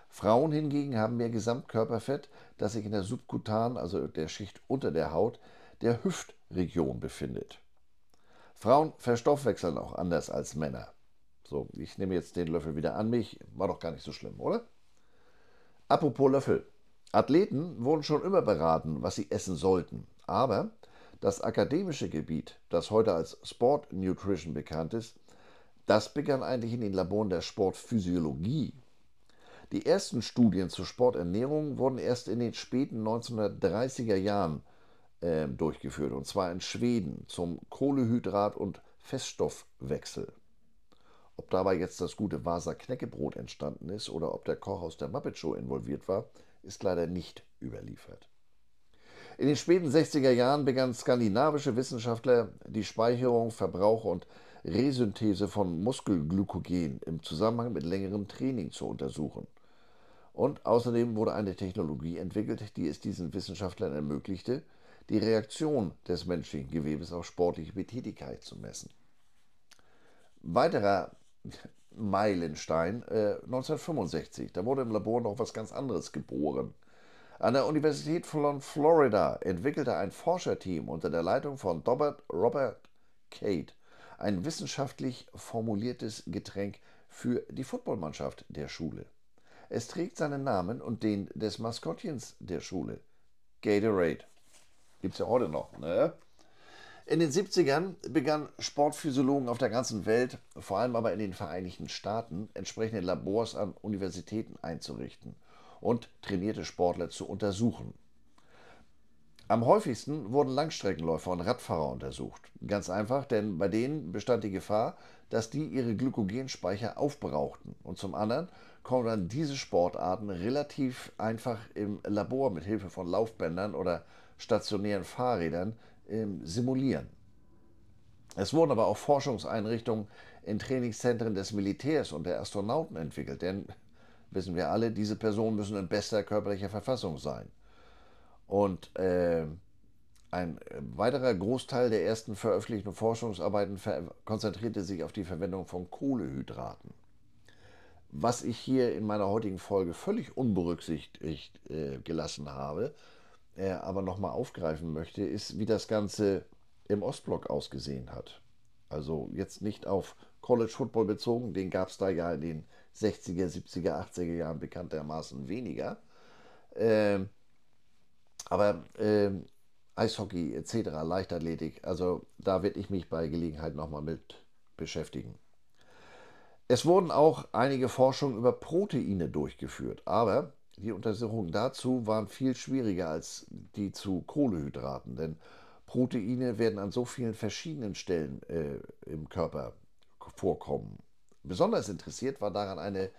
Frauen hingegen haben mehr Gesamtkörperfett, das sich in der subkutanen, also der Schicht unter der Haut, der Hüftregion befindet. Frauen verstoffwechseln auch anders als Männer. So, ich nehme jetzt den Löffel wieder an mich. War doch gar nicht so schlimm, oder? Apropos Löffel. Athleten wurden schon immer beraten, was sie essen sollten. Aber das akademische Gebiet, das heute als Sport Nutrition bekannt ist, das begann eigentlich in den Laboren der Sportphysiologie. Die ersten Studien zur Sporternährung wurden erst in den späten 1930er Jahren äh, durchgeführt, und zwar in Schweden zum Kohlehydrat- und Feststoffwechsel. Ob dabei jetzt das gute Vasa Knäckebrot entstanden ist oder ob der Koch aus der Muppet Show involviert war, ist leider nicht überliefert. In den späten 60er Jahren begannen skandinavische Wissenschaftler die Speicherung, Verbrauch und Resynthese von Muskelglykogen im Zusammenhang mit längerem Training zu untersuchen. Und außerdem wurde eine Technologie entwickelt, die es diesen Wissenschaftlern ermöglichte, die Reaktion des menschlichen Gewebes auf sportliche Betätigkeit zu messen. Weiterer Meilenstein äh, 1965. Da wurde im Labor noch was ganz anderes geboren. An der Universität von Florida entwickelte ein Forscherteam unter der Leitung von Robert, Robert Cade ein wissenschaftlich formuliertes Getränk für die Footballmannschaft der Schule. Es trägt seinen Namen und den des Maskottchens der Schule, Gatorade. Gibt es ja heute noch, ne? In den 70ern begannen Sportphysiologen auf der ganzen Welt, vor allem aber in den Vereinigten Staaten, entsprechende Labors an Universitäten einzurichten und trainierte Sportler zu untersuchen. Am häufigsten wurden Langstreckenläufer und Radfahrer untersucht. Ganz einfach, denn bei denen bestand die Gefahr, dass die ihre Glykogenspeicher aufbrauchten. Und zum anderen konnten dann diese Sportarten relativ einfach im Labor mit Hilfe von Laufbändern oder stationären Fahrrädern simulieren. Es wurden aber auch Forschungseinrichtungen in Trainingszentren des Militärs und der Astronauten entwickelt, denn wissen wir alle, diese Personen müssen in bester körperlicher Verfassung sein. Und äh, ein weiterer Großteil der ersten veröffentlichten Forschungsarbeiten konzentrierte sich auf die Verwendung von Kohlehydraten. Was ich hier in meiner heutigen Folge völlig unberücksichtigt äh, gelassen habe, äh, aber nochmal aufgreifen möchte, ist, wie das Ganze im Ostblock ausgesehen hat. Also jetzt nicht auf College Football bezogen, den gab es da ja in den 60er, 70er, 80er Jahren bekanntermaßen weniger. Ähm, aber ähm, Eishockey etc., Leichtathletik, also da werde ich mich bei Gelegenheit nochmal mit beschäftigen. Es wurden auch einige Forschungen über Proteine durchgeführt, aber die Untersuchungen dazu waren viel schwieriger als die zu Kohlehydraten, denn Proteine werden an so vielen verschiedenen Stellen äh, im Körper vorkommen. Besonders interessiert war daran eine,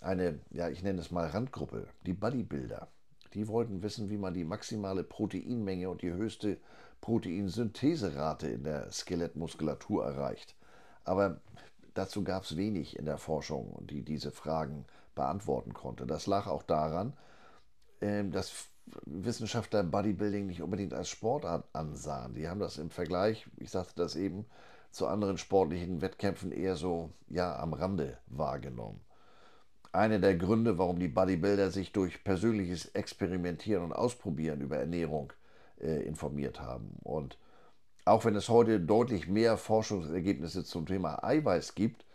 eine, ja, ich nenne es mal Randgruppe, die Bodybuilder. Die wollten wissen, wie man die maximale Proteinmenge und die höchste Proteinsyntheserate in der Skelettmuskulatur erreicht. Aber dazu gab es wenig in der Forschung, die diese Fragen beantworten konnte. Das lag auch daran, ähm, dass Wissenschaftler Bodybuilding nicht unbedingt als Sportart ansahen. Die haben das im Vergleich, ich sagte das eben, zu anderen sportlichen Wettkämpfen eher so ja am Rande wahrgenommen. Einer der Gründe, warum die Bodybuilder sich durch persönliches Experimentieren und Ausprobieren über Ernährung äh, informiert haben. Und auch wenn es heute deutlich mehr Forschungsergebnisse zum Thema Eiweiß gibt,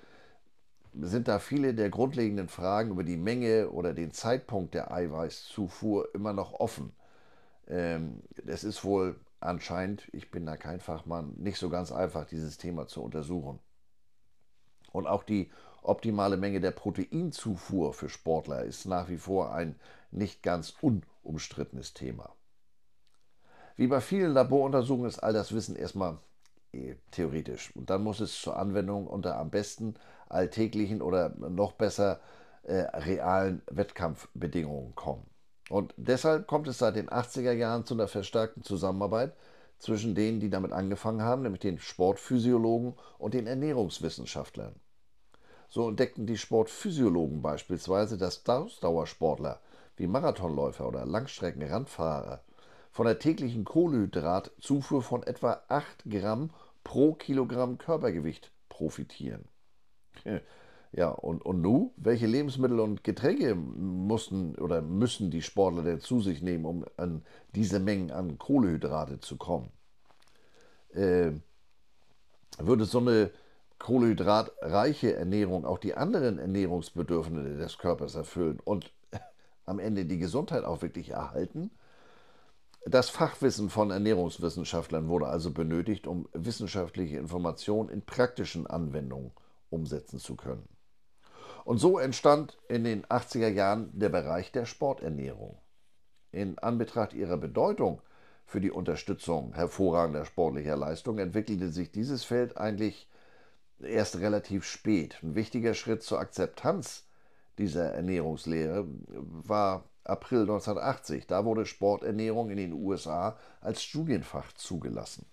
sind da viele der grundlegenden Fragen über die Menge oder den Zeitpunkt der Eiweißzufuhr immer noch offen. Ähm, es ist wohl anscheinend, ich bin da kein Fachmann, nicht so ganz einfach, dieses Thema zu untersuchen. Und auch die optimale Menge der Proteinzufuhr für Sportler ist nach wie vor ein nicht ganz unumstrittenes Thema. Wie bei vielen Laboruntersuchungen ist all das Wissen erstmal eh, theoretisch. Und dann muss es zur Anwendung unter am besten alltäglichen oder noch besser äh, realen Wettkampfbedingungen kommen. Und deshalb kommt es seit den 80er Jahren zu einer verstärkten Zusammenarbeit zwischen denen, die damit angefangen haben, nämlich den Sportphysiologen und den Ernährungswissenschaftlern. So entdeckten die Sportphysiologen beispielsweise, dass Ausdauersportler wie Marathonläufer oder Langstreckenrandfahrer von der täglichen Kohlenhydratzufuhr von etwa 8 Gramm pro Kilogramm Körpergewicht profitieren. Ja, und, und nun, welche Lebensmittel und Getränke mussten oder müssen die Sportler denn zu sich nehmen, um an diese Mengen an Kohlenhydrate zu kommen? Äh, würde so eine kohlenhydratreiche Ernährung auch die anderen Ernährungsbedürfnisse des Körpers erfüllen und am Ende die Gesundheit auch wirklich erhalten? Das Fachwissen von Ernährungswissenschaftlern wurde also benötigt, um wissenschaftliche Informationen in praktischen Anwendungen umsetzen zu können. Und so entstand in den 80er Jahren der Bereich der Sporternährung. In Anbetracht ihrer Bedeutung für die Unterstützung hervorragender sportlicher Leistung entwickelte sich dieses Feld eigentlich erst relativ spät. Ein wichtiger Schritt zur Akzeptanz dieser Ernährungslehre war April 1980. Da wurde Sporternährung in den USA als Studienfach zugelassen.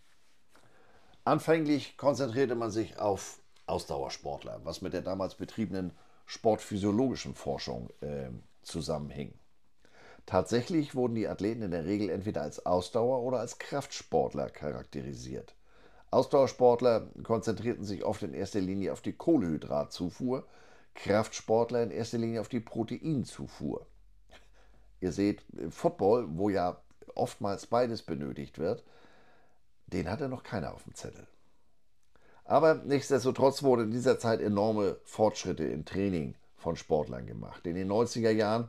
Anfänglich konzentrierte man sich auf Ausdauersportler, was mit der damals betriebenen sportphysiologischen Forschung äh, zusammenhing. Tatsächlich wurden die Athleten in der Regel entweder als Ausdauer- oder als Kraftsportler charakterisiert. Ausdauersportler konzentrierten sich oft in erster Linie auf die Kohlehydratzufuhr, Kraftsportler in erster Linie auf die Proteinzufuhr. Ihr seht, Football, wo ja oftmals beides benötigt wird, den hatte noch keiner auf dem Zettel. Aber nichtsdestotrotz wurden in dieser Zeit enorme Fortschritte im Training von Sportlern gemacht. In den 90er Jahren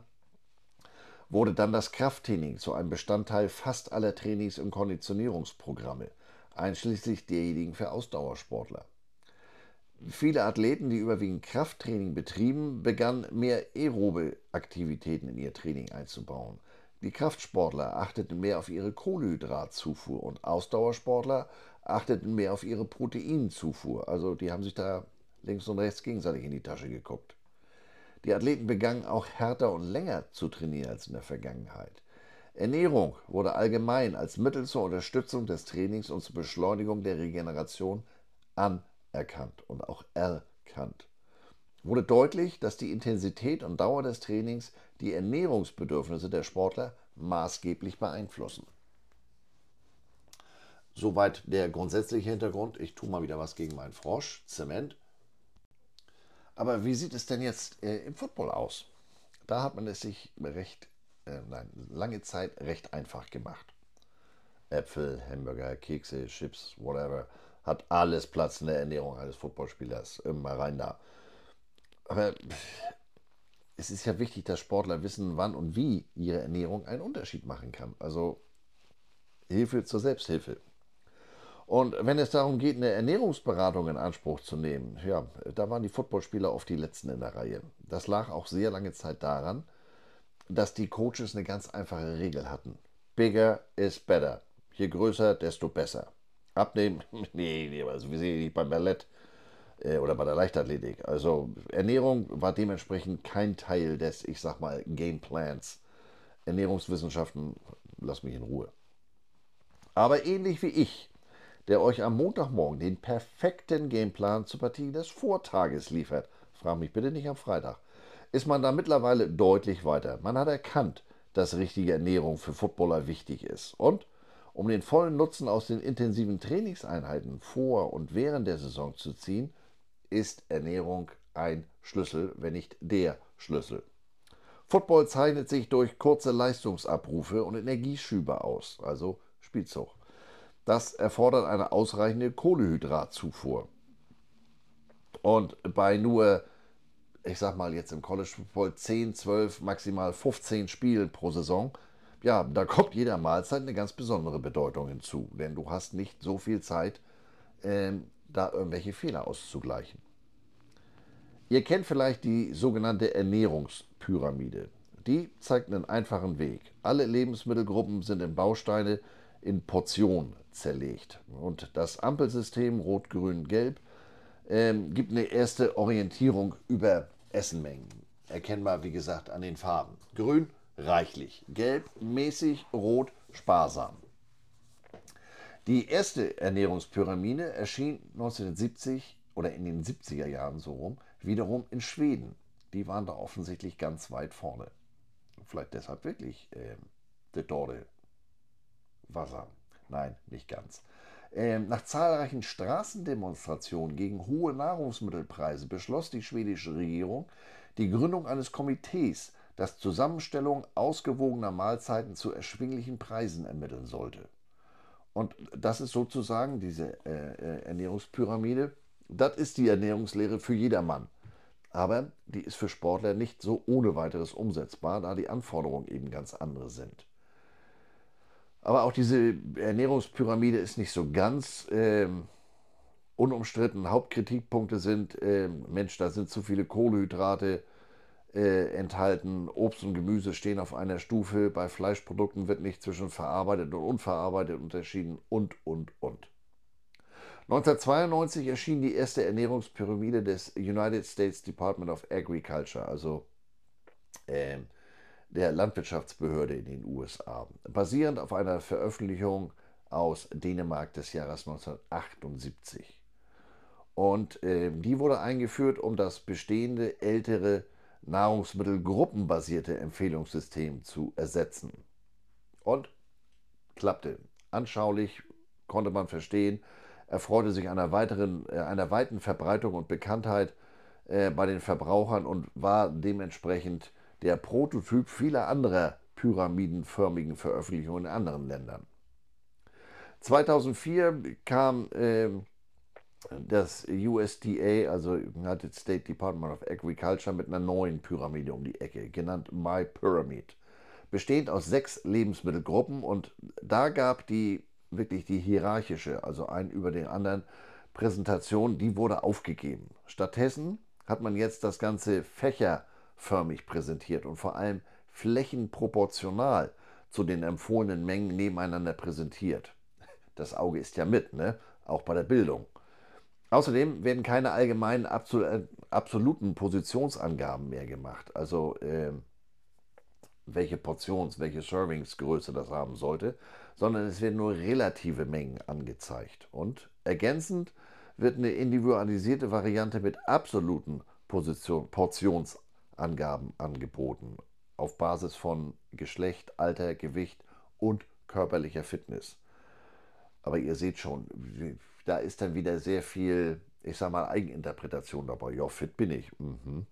wurde dann das Krafttraining zu einem Bestandteil fast aller Trainings- und Konditionierungsprogramme, einschließlich derjenigen für Ausdauersportler. Viele Athleten, die überwiegend Krafttraining betrieben, begannen mehr aerobe Aktivitäten in ihr Training einzubauen. Die Kraftsportler achteten mehr auf ihre Kohlenhydratzufuhr und Ausdauersportler achteten mehr auf ihre Proteinzufuhr. Also die haben sich da links und rechts gegenseitig in die Tasche geguckt. Die Athleten begannen auch härter und länger zu trainieren als in der Vergangenheit. Ernährung wurde allgemein als Mittel zur Unterstützung des Trainings und zur Beschleunigung der Regeneration anerkannt und auch erkannt. Wurde deutlich, dass die Intensität und Dauer des Trainings die Ernährungsbedürfnisse der Sportler maßgeblich beeinflussen. Soweit der grundsätzliche Hintergrund. Ich tue mal wieder was gegen meinen Frosch, Zement. Aber wie sieht es denn jetzt äh, im Football aus? Da hat man es sich recht, äh, nein, lange Zeit recht einfach gemacht. Äpfel, Hamburger, Kekse, Chips, whatever. Hat alles Platz in der Ernährung eines Footballspielers. Immer rein da. Aber es ist ja wichtig, dass Sportler wissen, wann und wie ihre Ernährung einen Unterschied machen kann. Also Hilfe zur Selbsthilfe. Und wenn es darum geht, eine Ernährungsberatung in Anspruch zu nehmen, ja, da waren die Footballspieler oft die Letzten in der Reihe. Das lag auch sehr lange Zeit daran, dass die Coaches eine ganz einfache Regel hatten. Bigger is better. Je größer, desto besser. Abnehmen, nee, nee, also wir sehen nicht beim Ballett äh, oder bei der Leichtathletik. Also Ernährung war dementsprechend kein Teil des, ich sag mal, Gameplans. Ernährungswissenschaften, lass mich in Ruhe. Aber ähnlich wie ich der euch am Montagmorgen den perfekten Gameplan zur Partie des Vortages liefert. Frag mich bitte nicht am Freitag. Ist man da mittlerweile deutlich weiter. Man hat erkannt, dass richtige Ernährung für Footballer wichtig ist. Und um den vollen Nutzen aus den intensiven Trainingseinheiten vor und während der Saison zu ziehen, ist Ernährung ein Schlüssel, wenn nicht der Schlüssel. Football zeichnet sich durch kurze Leistungsabrufe und Energieschübe aus, also Spielzug. Das erfordert eine ausreichende Kohlehydratzufuhr. Und bei nur, ich sag mal jetzt im College Football 10, 12, maximal 15 Spielen pro Saison, ja, da kommt jeder Mahlzeit eine ganz besondere Bedeutung hinzu. Denn du hast nicht so viel Zeit, ähm, da irgendwelche Fehler auszugleichen. Ihr kennt vielleicht die sogenannte Ernährungspyramide. Die zeigt einen einfachen Weg. Alle Lebensmittelgruppen sind in Bausteine in Portionen zerlegt. Und das Ampelsystem Rot, Grün, Gelb ähm, gibt eine erste Orientierung über Essenmengen. Erkennbar, wie gesagt, an den Farben. Grün reichlich, gelb mäßig, rot sparsam. Die erste Ernährungspyramide erschien 1970 oder in den 70er Jahren so rum, wiederum in Schweden. Die waren da offensichtlich ganz weit vorne. Vielleicht deshalb wirklich äh, der Dorde Wasser. Nein, nicht ganz. Ähm, nach zahlreichen Straßendemonstrationen gegen hohe Nahrungsmittelpreise beschloss die schwedische Regierung die Gründung eines Komitees, das Zusammenstellung ausgewogener Mahlzeiten zu erschwinglichen Preisen ermitteln sollte. Und das ist sozusagen diese äh, äh Ernährungspyramide. Das ist die Ernährungslehre für jedermann. Aber die ist für Sportler nicht so ohne weiteres umsetzbar, da die Anforderungen eben ganz andere sind. Aber auch diese Ernährungspyramide ist nicht so ganz ähm, unumstritten. Hauptkritikpunkte sind, ähm, Mensch, da sind zu viele Kohlenhydrate äh, enthalten, Obst und Gemüse stehen auf einer Stufe, bei Fleischprodukten wird nicht zwischen verarbeitet und unverarbeitet unterschieden und, und, und. 1992 erschien die erste Ernährungspyramide des United States Department of Agriculture, also äh, der Landwirtschaftsbehörde in den USA, basierend auf einer Veröffentlichung aus Dänemark des Jahres 1978. Und äh, die wurde eingeführt, um das bestehende ältere Nahrungsmittelgruppenbasierte Empfehlungssystem zu ersetzen. Und klappte. Anschaulich konnte man verstehen, erfreute sich einer, weiteren, äh, einer weiten Verbreitung und Bekanntheit äh, bei den Verbrauchern und war dementsprechend der Prototyp vieler anderer pyramidenförmigen Veröffentlichungen in anderen Ländern. 2004 kam äh, das USDA, also United States Department of Agriculture, mit einer neuen Pyramide um die Ecke, genannt My Pyramid, bestehend aus sechs Lebensmittelgruppen und da gab die wirklich die hierarchische, also ein über den anderen, Präsentation, die wurde aufgegeben. Stattdessen hat man jetzt das Ganze fächerförmig präsentiert und vor allem flächenproportional zu den empfohlenen Mengen nebeneinander präsentiert. Das Auge ist ja mit, ne? auch bei der Bildung. Außerdem werden keine allgemeinen absoluten Positionsangaben mehr gemacht. Also äh, welche Portions-, welche Servingsgröße das haben sollte, sondern es werden nur relative Mengen angezeigt. Und ergänzend wird eine individualisierte Variante mit absoluten Position, Portionsangaben angeboten, auf Basis von Geschlecht, Alter, Gewicht und körperlicher Fitness. Aber ihr seht schon, da ist dann wieder sehr viel, ich sag mal, Eigeninterpretation dabei. Ja, fit bin ich. Mhm.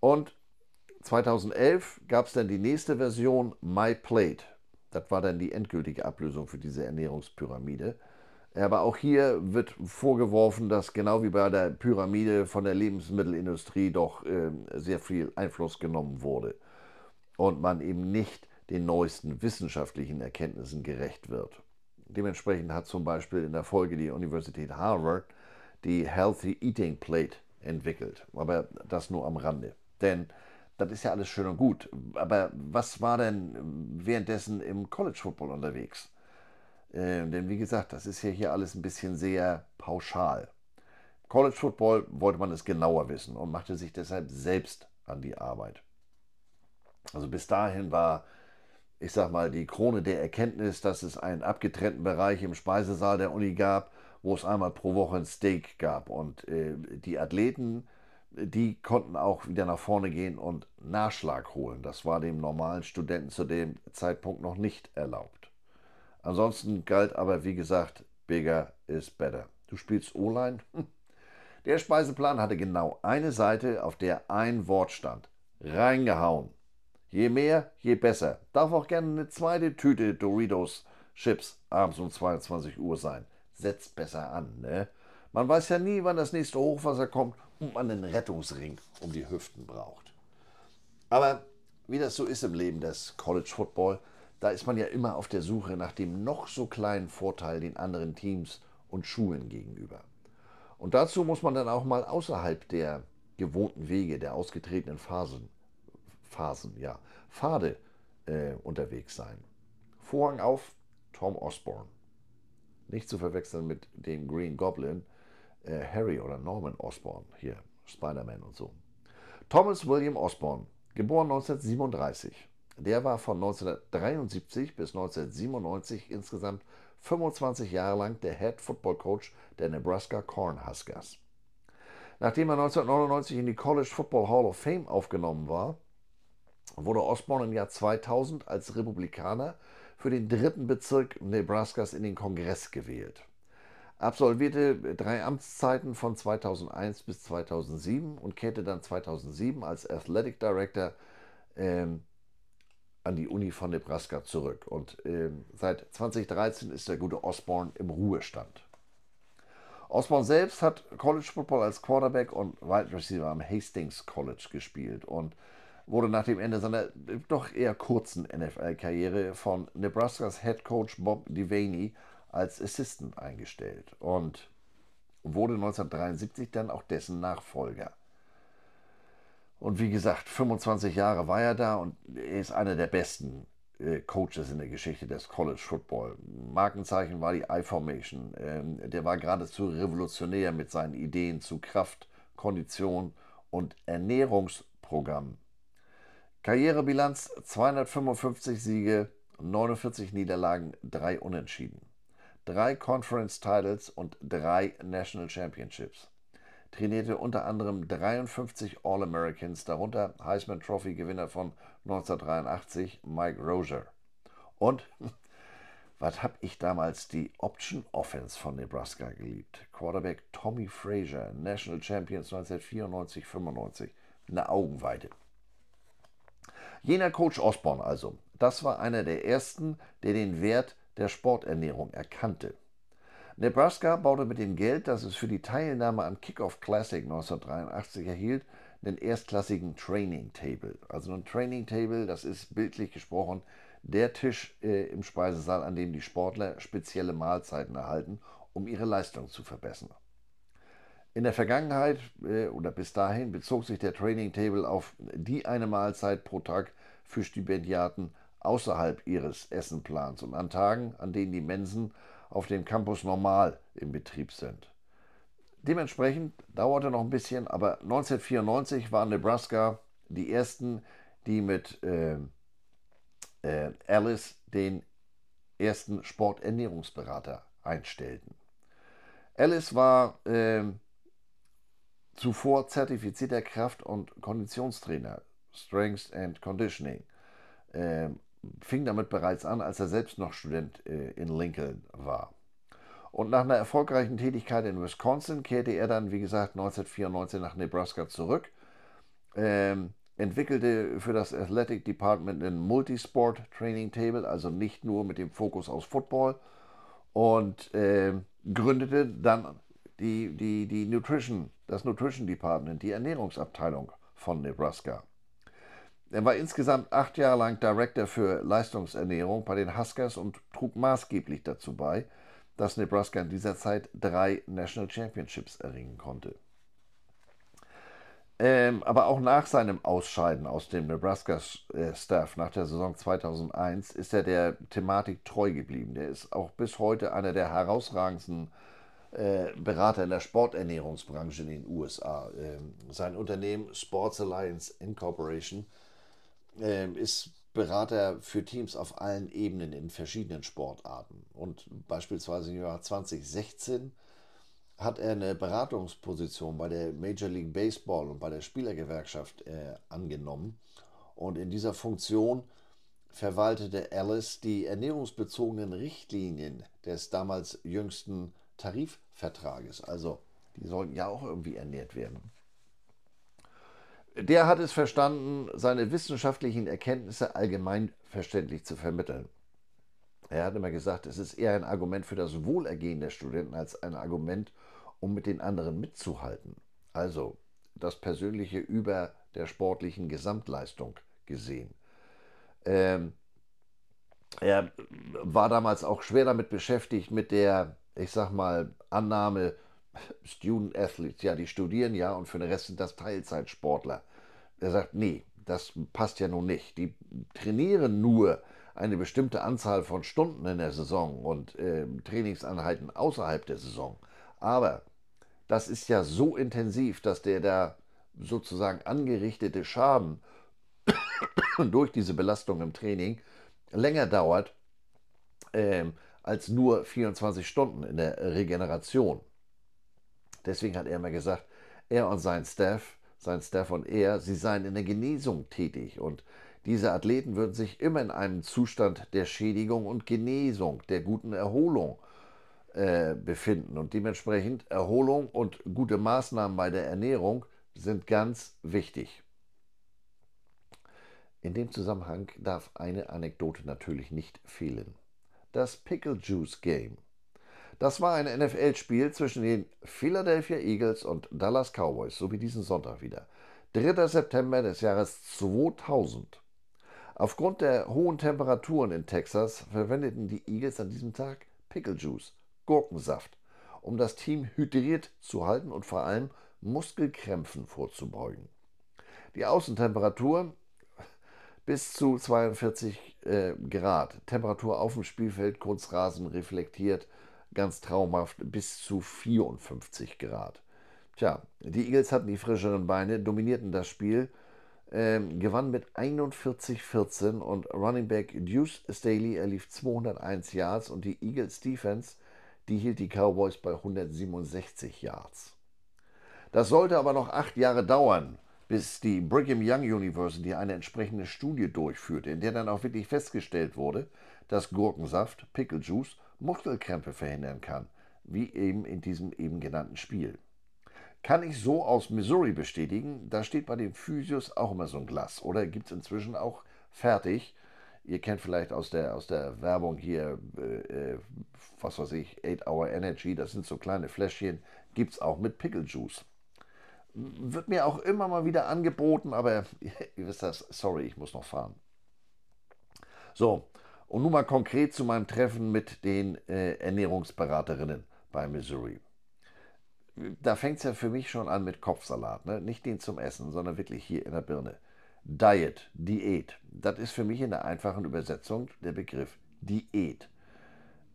Und 2011 gab es dann die nächste Version, My Plate. Das war dann die endgültige Ablösung für diese Ernährungspyramide. Aber auch hier wird vorgeworfen, dass genau wie bei der Pyramide von der Lebensmittelindustrie doch äh, sehr viel Einfluss genommen wurde und man eben nicht den neuesten wissenschaftlichen Erkenntnissen gerecht wird. Dementsprechend hat zum Beispiel in der Folge die Universität Harvard die Healthy Eating Plate entwickelt. Aber das nur am Rande. Denn das ist ja alles schön und gut. Aber was war denn währenddessen im College Football unterwegs? Äh, denn wie gesagt, das ist ja hier alles ein bisschen sehr pauschal. College Football wollte man es genauer wissen und machte sich deshalb selbst an die Arbeit. Also bis dahin war, ich sag mal, die Krone der Erkenntnis, dass es einen abgetrennten Bereich im Speisesaal der Uni gab, wo es einmal pro Woche ein Steak gab. Und äh, die Athleten die konnten auch wieder nach vorne gehen und Nachschlag holen. Das war dem normalen Studenten zu dem Zeitpunkt noch nicht erlaubt. Ansonsten galt aber, wie gesagt, bigger is better. Du spielst O-Line? Hm. Der Speiseplan hatte genau eine Seite, auf der ein Wort stand. Reingehauen. Je mehr, je besser. Darf auch gerne eine zweite Tüte Doritos Chips abends um 22 Uhr sein. Setzt besser an, ne? Man weiß ja nie, wann das nächste Hochwasser kommt und man einen Rettungsring um die Hüften braucht. Aber wie das so ist im Leben des College Football, da ist man ja immer auf der Suche nach dem noch so kleinen Vorteil den anderen Teams und Schulen gegenüber. Und dazu muss man dann auch mal außerhalb der gewohnten Wege, der ausgetretenen Phasen, Phasen, ja, Pfade äh, unterwegs sein. Vorhang auf, Tom Osborne. Nicht zu verwechseln mit dem Green Goblin, äh, Harry oder Norman Osborne, hier, Spider-Man und so. Thomas William Osborne, geboren 1937. Der war von 1973 bis 1997 insgesamt 25 Jahre lang der Head Football Coach der Nebraska Cornhuskers. Nachdem er 1999 in die College Football Hall of Fame aufgenommen war, wurde Osborne im Jahr 2000 als Republikaner für den dritten Bezirk Nebraskas in den Kongress gewählt. Absolvierte drei Amtszeiten von 2001 bis 2007 und kehrte dann 2007 als Athletic Director ähm, an die Uni von Nebraska zurück. Und ähm, seit 2013 ist der gute Osborne im Ruhestand. Osborne selbst hat College Football als Quarterback und Wide Receiver am Hastings College gespielt und wurde nach dem Ende seiner doch eher kurzen NFL-Karriere von Nebraskas Head Coach Bob Devaney als Assistant eingestellt und wurde 1973 dann auch dessen Nachfolger. Und wie gesagt, 25 Jahre war er da und er ist einer der besten äh, Coaches in der Geschichte des College Football. Markenzeichen war die I-Formation. Ähm, der war geradezu revolutionär mit seinen Ideen zu Kraft, Kondition und Ernährungsprogramm. Karrierebilanz 255 Siege, 49 Niederlagen, 3 Unentschieden. Drei Conference Titles und drei National Championships trainierte unter anderem 53 All-Americans, darunter Heisman Trophy-Gewinner von 1983 Mike Rozier. Und was habe ich damals die Option Offense von Nebraska geliebt? Quarterback Tommy Frazier, National Champions 1994-95, eine Augenweite. Jener Coach Osborne also, das war einer der ersten, der den Wert der Sporternährung erkannte. Nebraska baute mit dem Geld, das es für die Teilnahme am Kickoff Classic 1983 erhielt, einen erstklassigen Training Table. Also ein Training Table, das ist bildlich gesprochen der Tisch äh, im Speisesaal, an dem die Sportler spezielle Mahlzeiten erhalten, um ihre Leistung zu verbessern. In der Vergangenheit äh, oder bis dahin bezog sich der Training Table auf die eine Mahlzeit pro Tag für Stipendiaten außerhalb ihres Essenplans und an Tagen, an denen die Mensen auf dem Campus normal im Betrieb sind. Dementsprechend dauerte noch ein bisschen, aber 1994 waren Nebraska die ersten, die mit äh, äh, Alice den ersten Sporternährungsberater einstellten. Alice war äh, zuvor zertifizierter Kraft- und Konditionstrainer, Strength and Conditioning, ähm, fing damit bereits an, als er selbst noch Student äh, in Lincoln war. Und nach einer erfolgreichen Tätigkeit in Wisconsin kehrte er dann, wie gesagt, 1994 nach Nebraska zurück, ähm, entwickelte für das Athletic Department ein Multisport Training Table, also nicht nur mit dem Fokus aus Football, und äh, gründete dann die, die, die Nutrition, das Nutrition Department, die Ernährungsabteilung von Nebraska. Er war insgesamt acht Jahre lang Director für Leistungsernährung bei den Huskers und trug maßgeblich dazu bei, dass Nebraska in dieser Zeit drei National Championships erringen konnte. Ähm, aber auch nach seinem Ausscheiden aus dem Nebraska-Staff nach der Saison 2001 ist er der Thematik treu geblieben. Der ist auch bis heute einer der herausragendsten äh, Berater in der Sporternährungsbranche in den USA. Ähm, sein Unternehmen Sports Alliance Incorporation ähm, ist Berater für Teams auf allen Ebenen in verschiedenen Sportarten. Und beispielsweise im Jahr 2016 hat er eine Beratungsposition bei der Major League Baseball und bei der Spielergewerkschaft äh, angenommen. Und in dieser Funktion verwaltete Alice die ernährungsbezogenen Richtlinien des damals jüngsten Tarifvertrages. Also die sollten ja auch irgendwie ernährt werden der hat es verstanden, seine wissenschaftlichen Erkenntnisse allgemein verständlich zu vermitteln. Er hat immer gesagt, es ist eher ein Argument für das Wohlergehen der Studenten als ein Argument, um mit den anderen mitzuhalten. Also das Persönliche über der sportlichen Gesamtleistung gesehen. Ähm, er war damals auch schwer damit beschäftigt, mit der, ich sag mal, Annahme, Student Athletes, ja, die studieren ja und für den Rest sind das Teilzeitsportler. Er sagt, nee, das passt ja nun nicht. Die trainieren nur eine bestimmte Anzahl von Stunden in der Saison und äh, Trainingseinheiten außerhalb der Saison. Aber das ist ja so intensiv, dass der da sozusagen angerichtete Schaden durch diese Belastung im Training länger dauert äh, als nur 24 Stunden in der Regeneration. Deswegen hat er immer gesagt, er und sein Staff, sein Staff und er, sie seien in der Genesung tätig und diese Athleten würden sich immer in einem Zustand der Schädigung und Genesung, der guten Erholung äh, befinden. Und dementsprechend Erholung und gute Maßnahmen bei der Ernährung sind ganz wichtig. In dem Zusammenhang darf eine Anekdote natürlich nicht fehlen. Das Pickle Juice Game. Das war ein NFL-Spiel zwischen den Philadelphia Eagles und Dallas Cowboys, so wie diesen Sonntag wieder. 3. September des Jahres 2000. Aufgrund der hohen Temperaturen in Texas verwendeten die Eagles an diesem Tag Pickle Juice, Gurkensaft, um das Team hydriert zu halten und vor allem Muskelkrämpfen vorzubeugen. Die Außentemperatur bis zu 42 äh, Grad. Temperatur auf dem Spielfeld, Kunstrasen reflektiert, ganz traumhaft, bis zu 54 Grad. Tja, die Eagles hatten die frischeren Beine, dominierten das Spiel, äh, gewann mit 41-14 und Running Back Deuce Staley erlief 201 Yards und die Eagles Defense, die hielt die Cowboys bei 167 Yards. Das sollte aber noch acht Jahre dauern, bis die Brigham Young University eine entsprechende Studie durchführte, in der dann auch wirklich festgestellt wurde, dass Gurkensaft, Pickle Juice, Muskelkrämpfe verhindern kann, wie eben in diesem eben genannten Spiel. Kann ich so aus Missouri bestätigen, da steht bei den Physios auch immer so ein Glas. Oder gibt es inzwischen auch fertig, ihr kennt vielleicht aus der, aus der Werbung hier, äh, äh was weiß ich, 8 Hour Energy, das sind so kleine Fläschchen, gibt es auch mit Pickle Juice wird mir auch immer mal wieder angeboten, aber ihr wisst das, sorry, ich muss noch fahren. So, und nun mal konkret zu meinem Treffen mit den äh, Ernährungsberaterinnen bei Missouri. Da fängt es ja für mich schon an mit Kopfsalat, ne? nicht den zum Essen, sondern wirklich hier in der Birne. Diet, Diät, das ist für mich in der einfachen Übersetzung der Begriff Diät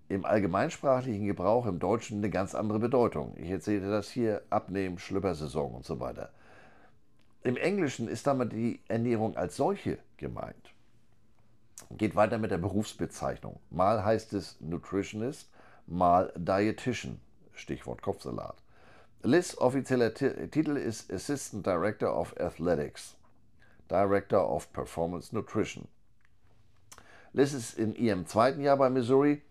im allgemeinsprachlichen Gebrauch im Deutschen eine ganz andere Bedeutung. Ich erzähle das hier, Abnehmen, Schlüppersaison und so weiter. Im Englischen ist damit die Ernährung als solche gemeint. Geht weiter mit der Berufsbezeichnung. Mal heißt es Nutritionist, mal Dietitian, Stichwort Kopfsalat. Liz offizieller Titel ist Assistant Director of Athletics, Director of Performance Nutrition. Liz ist in ihrem zweiten Jahr bei Missouri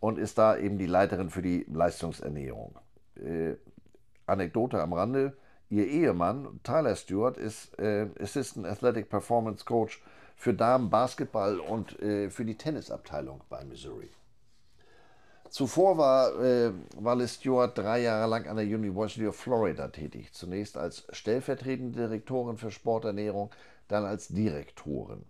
und ist da eben die Leiterin für die Leistungsernährung. Äh, Anekdote am Rande, ihr Ehemann Tyler Stewart ist äh, Assistant Athletic Performance Coach für Damen Basketball und äh, für die Tennisabteilung bei Missouri. Zuvor war, äh, Liz Stewart drei Jahre lang an der University of Florida tätig. Zunächst als stellvertretende Direktorin für Sporternährung, dann als Direktorin.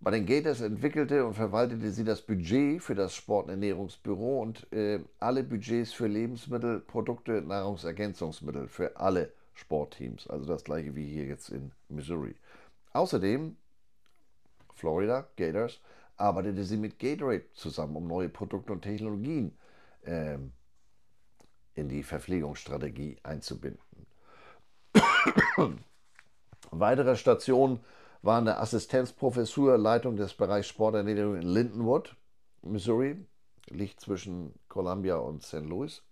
Bei den Gators entwickelte und verwaltete sie das Budget für das Sporternährungsbüro und äh, alle Budgets für Lebensmittel, Produkte, Nahrungsergänzungsmittel für alle Sportteams. Also das gleiche wie hier jetzt in Missouri. Außerdem, Florida Gators, arbeitete sie mit Gatorade zusammen, um neue Produkte und Technologien äh, in die Verpflegungsstrategie einzubinden. Weitere Stationen war an der Assistenzprofessur Leitung des Bereichs Sporternährung in Lindenwood, Missouri, liegt zwischen Columbia und St. Louis,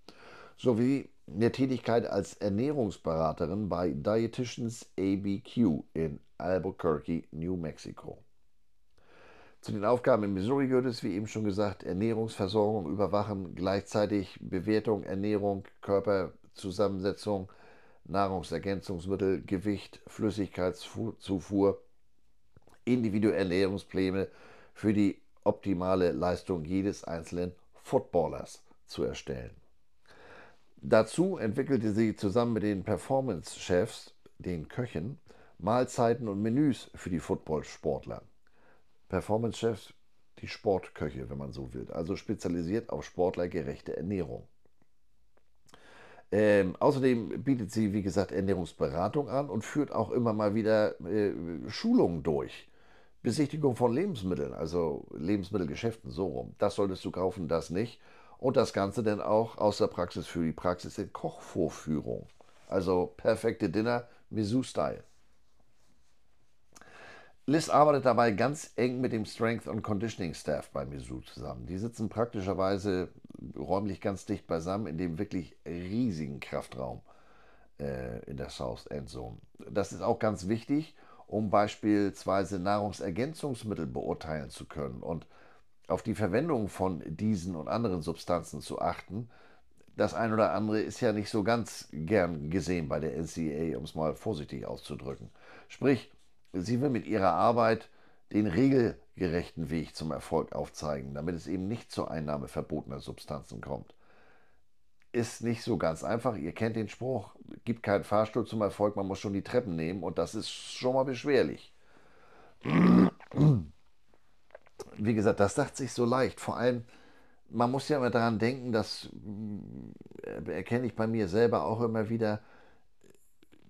sowie der Tätigkeit als Ernährungsberaterin bei Dietitians ABQ in Albuquerque, New Mexico. Zu den Aufgaben in Missouri gehört es, wie eben schon gesagt, Ernährungsversorgung überwachen, gleichzeitig Bewertung, Ernährung, Körperzusammensetzung, Nahrungsergänzungsmittel, Gewicht, Flüssigkeitszufuhr individuelle Ernährungspläne für die optimale Leistung jedes einzelnen Footballers zu erstellen. Dazu entwickelte sie zusammen mit den Performance-Chefs, den Köchen, Mahlzeiten und Menüs für die Footballsportler. Performance-Chefs, die Sportköche, wenn man so will, also spezialisiert auf sportlergerechte Ernährung. Ähm, außerdem bietet sie, wie gesagt, Ernährungsberatung an und führt auch immer mal wieder äh, Schulungen durch. Besichtigung von Lebensmitteln, also Lebensmittelgeschäften, so rum. Das solltest du kaufen, das nicht. Und das Ganze dann auch aus der Praxis für die Praxis in Kochvorführung. Also perfekte Dinner, Misu-Style. Liz arbeitet dabei ganz eng mit dem Strength and Conditioning Staff bei Misu zusammen. Die sitzen praktischerweise räumlich ganz dicht beisammen in dem wirklich riesigen Kraftraum äh, in der South End Zone. Das ist auch ganz wichtig, um beispielsweise Nahrungsergänzungsmittel beurteilen zu können und auf die Verwendung von diesen und anderen Substanzen zu achten. Das ein oder andere ist ja nicht so ganz gern gesehen bei der NCA, um es mal vorsichtig auszudrücken. Sprich, sie will mit ihrer Arbeit den regelgerechten Weg zum Erfolg aufzeigen, damit es eben nicht zur Einnahme verbotener Substanzen kommt. Ist nicht so ganz einfach. Ihr kennt den Spruch, gibt keinen Fahrstuhl zum Erfolg, man muss schon die Treppen nehmen und das ist schon mal beschwerlich. Wie gesagt, das sagt sich so leicht. Vor allem, man muss ja immer daran denken, das äh, erkenne ich bei mir selber auch immer wieder,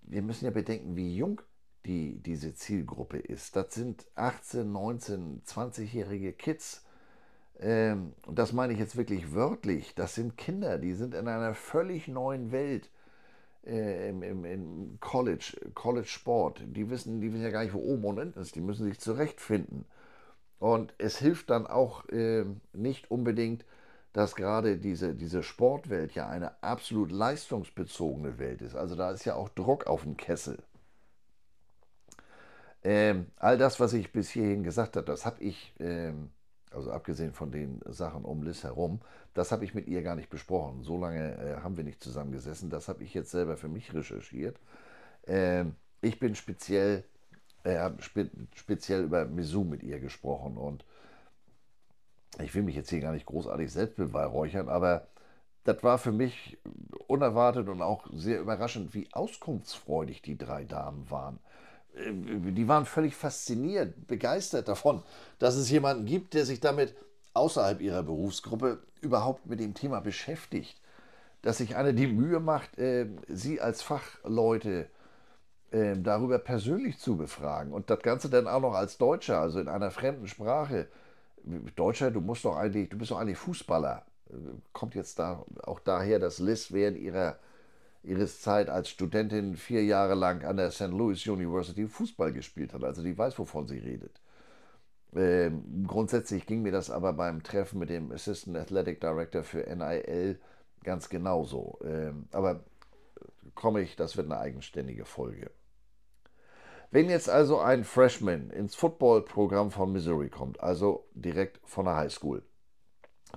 wir müssen ja bedenken, wie jung die diese Zielgruppe ist. Das sind 18, 19, 20-jährige Kids. Ähm, und das meine ich jetzt wirklich wörtlich. Das sind Kinder, die sind in einer völlig neuen Welt. Äh, im, im, im, College, College Sport. Die wissen, die wissen ja gar nicht, wo oben und unten ist. Die müssen sich zurechtfinden. Und es hilft dann auch äh, nicht unbedingt, dass gerade diese, diese Sportwelt ja eine absolut leistungsbezogene Welt ist. Also da ist ja auch Druck auf dem Kessel. Ähm, all das, was ich bis hierhin gesagt habe, das habe ich, ähm, also abgesehen von den Sachen um Liz herum, das habe ich mit ihr gar nicht besprochen. So lange äh, haben wir nicht zusammengesessen. Das habe ich jetzt selber für mich recherchiert. Ähm, ich bin speziell, äh, spe speziell über Misu mit ihr gesprochen und ich will mich jetzt hier gar nicht großartig selbst beweihräuchern, aber das war für mich unerwartet und auch sehr überraschend, wie auskunftsfreudig die drei Damen waren. Äh, die waren völlig fasziniert, begeistert davon, dass es jemanden gibt, der sich damit außerhalb ihrer Berufsgruppe überhaupt mit dem Thema beschäftigt. Dass sich einer die Mühe macht, äh, sie als Fachleute äh, darüber persönlich zu befragen und das Ganze dann auch noch als Deutscher, also in einer fremden Sprache. Deutscher, du musst doch eigentlich, du bist doch eigentlich Fußballer. Kommt jetzt da auch daher, dass Liz während ihrer ihres Zeit als Studentin vier Jahre lang an der St. Louis University Fußball gespielt hat. Also die weiß, wovon sie redet. Ähm, grundsätzlich ging mir das aber beim Treffen mit dem Assistant Athletic Director für NIL ganz genauso. Ähm, aber komme ich, das wird eine eigenständige Folge. Wenn jetzt also ein Freshman ins Footballprogramm von Missouri kommt, also direkt von der High School,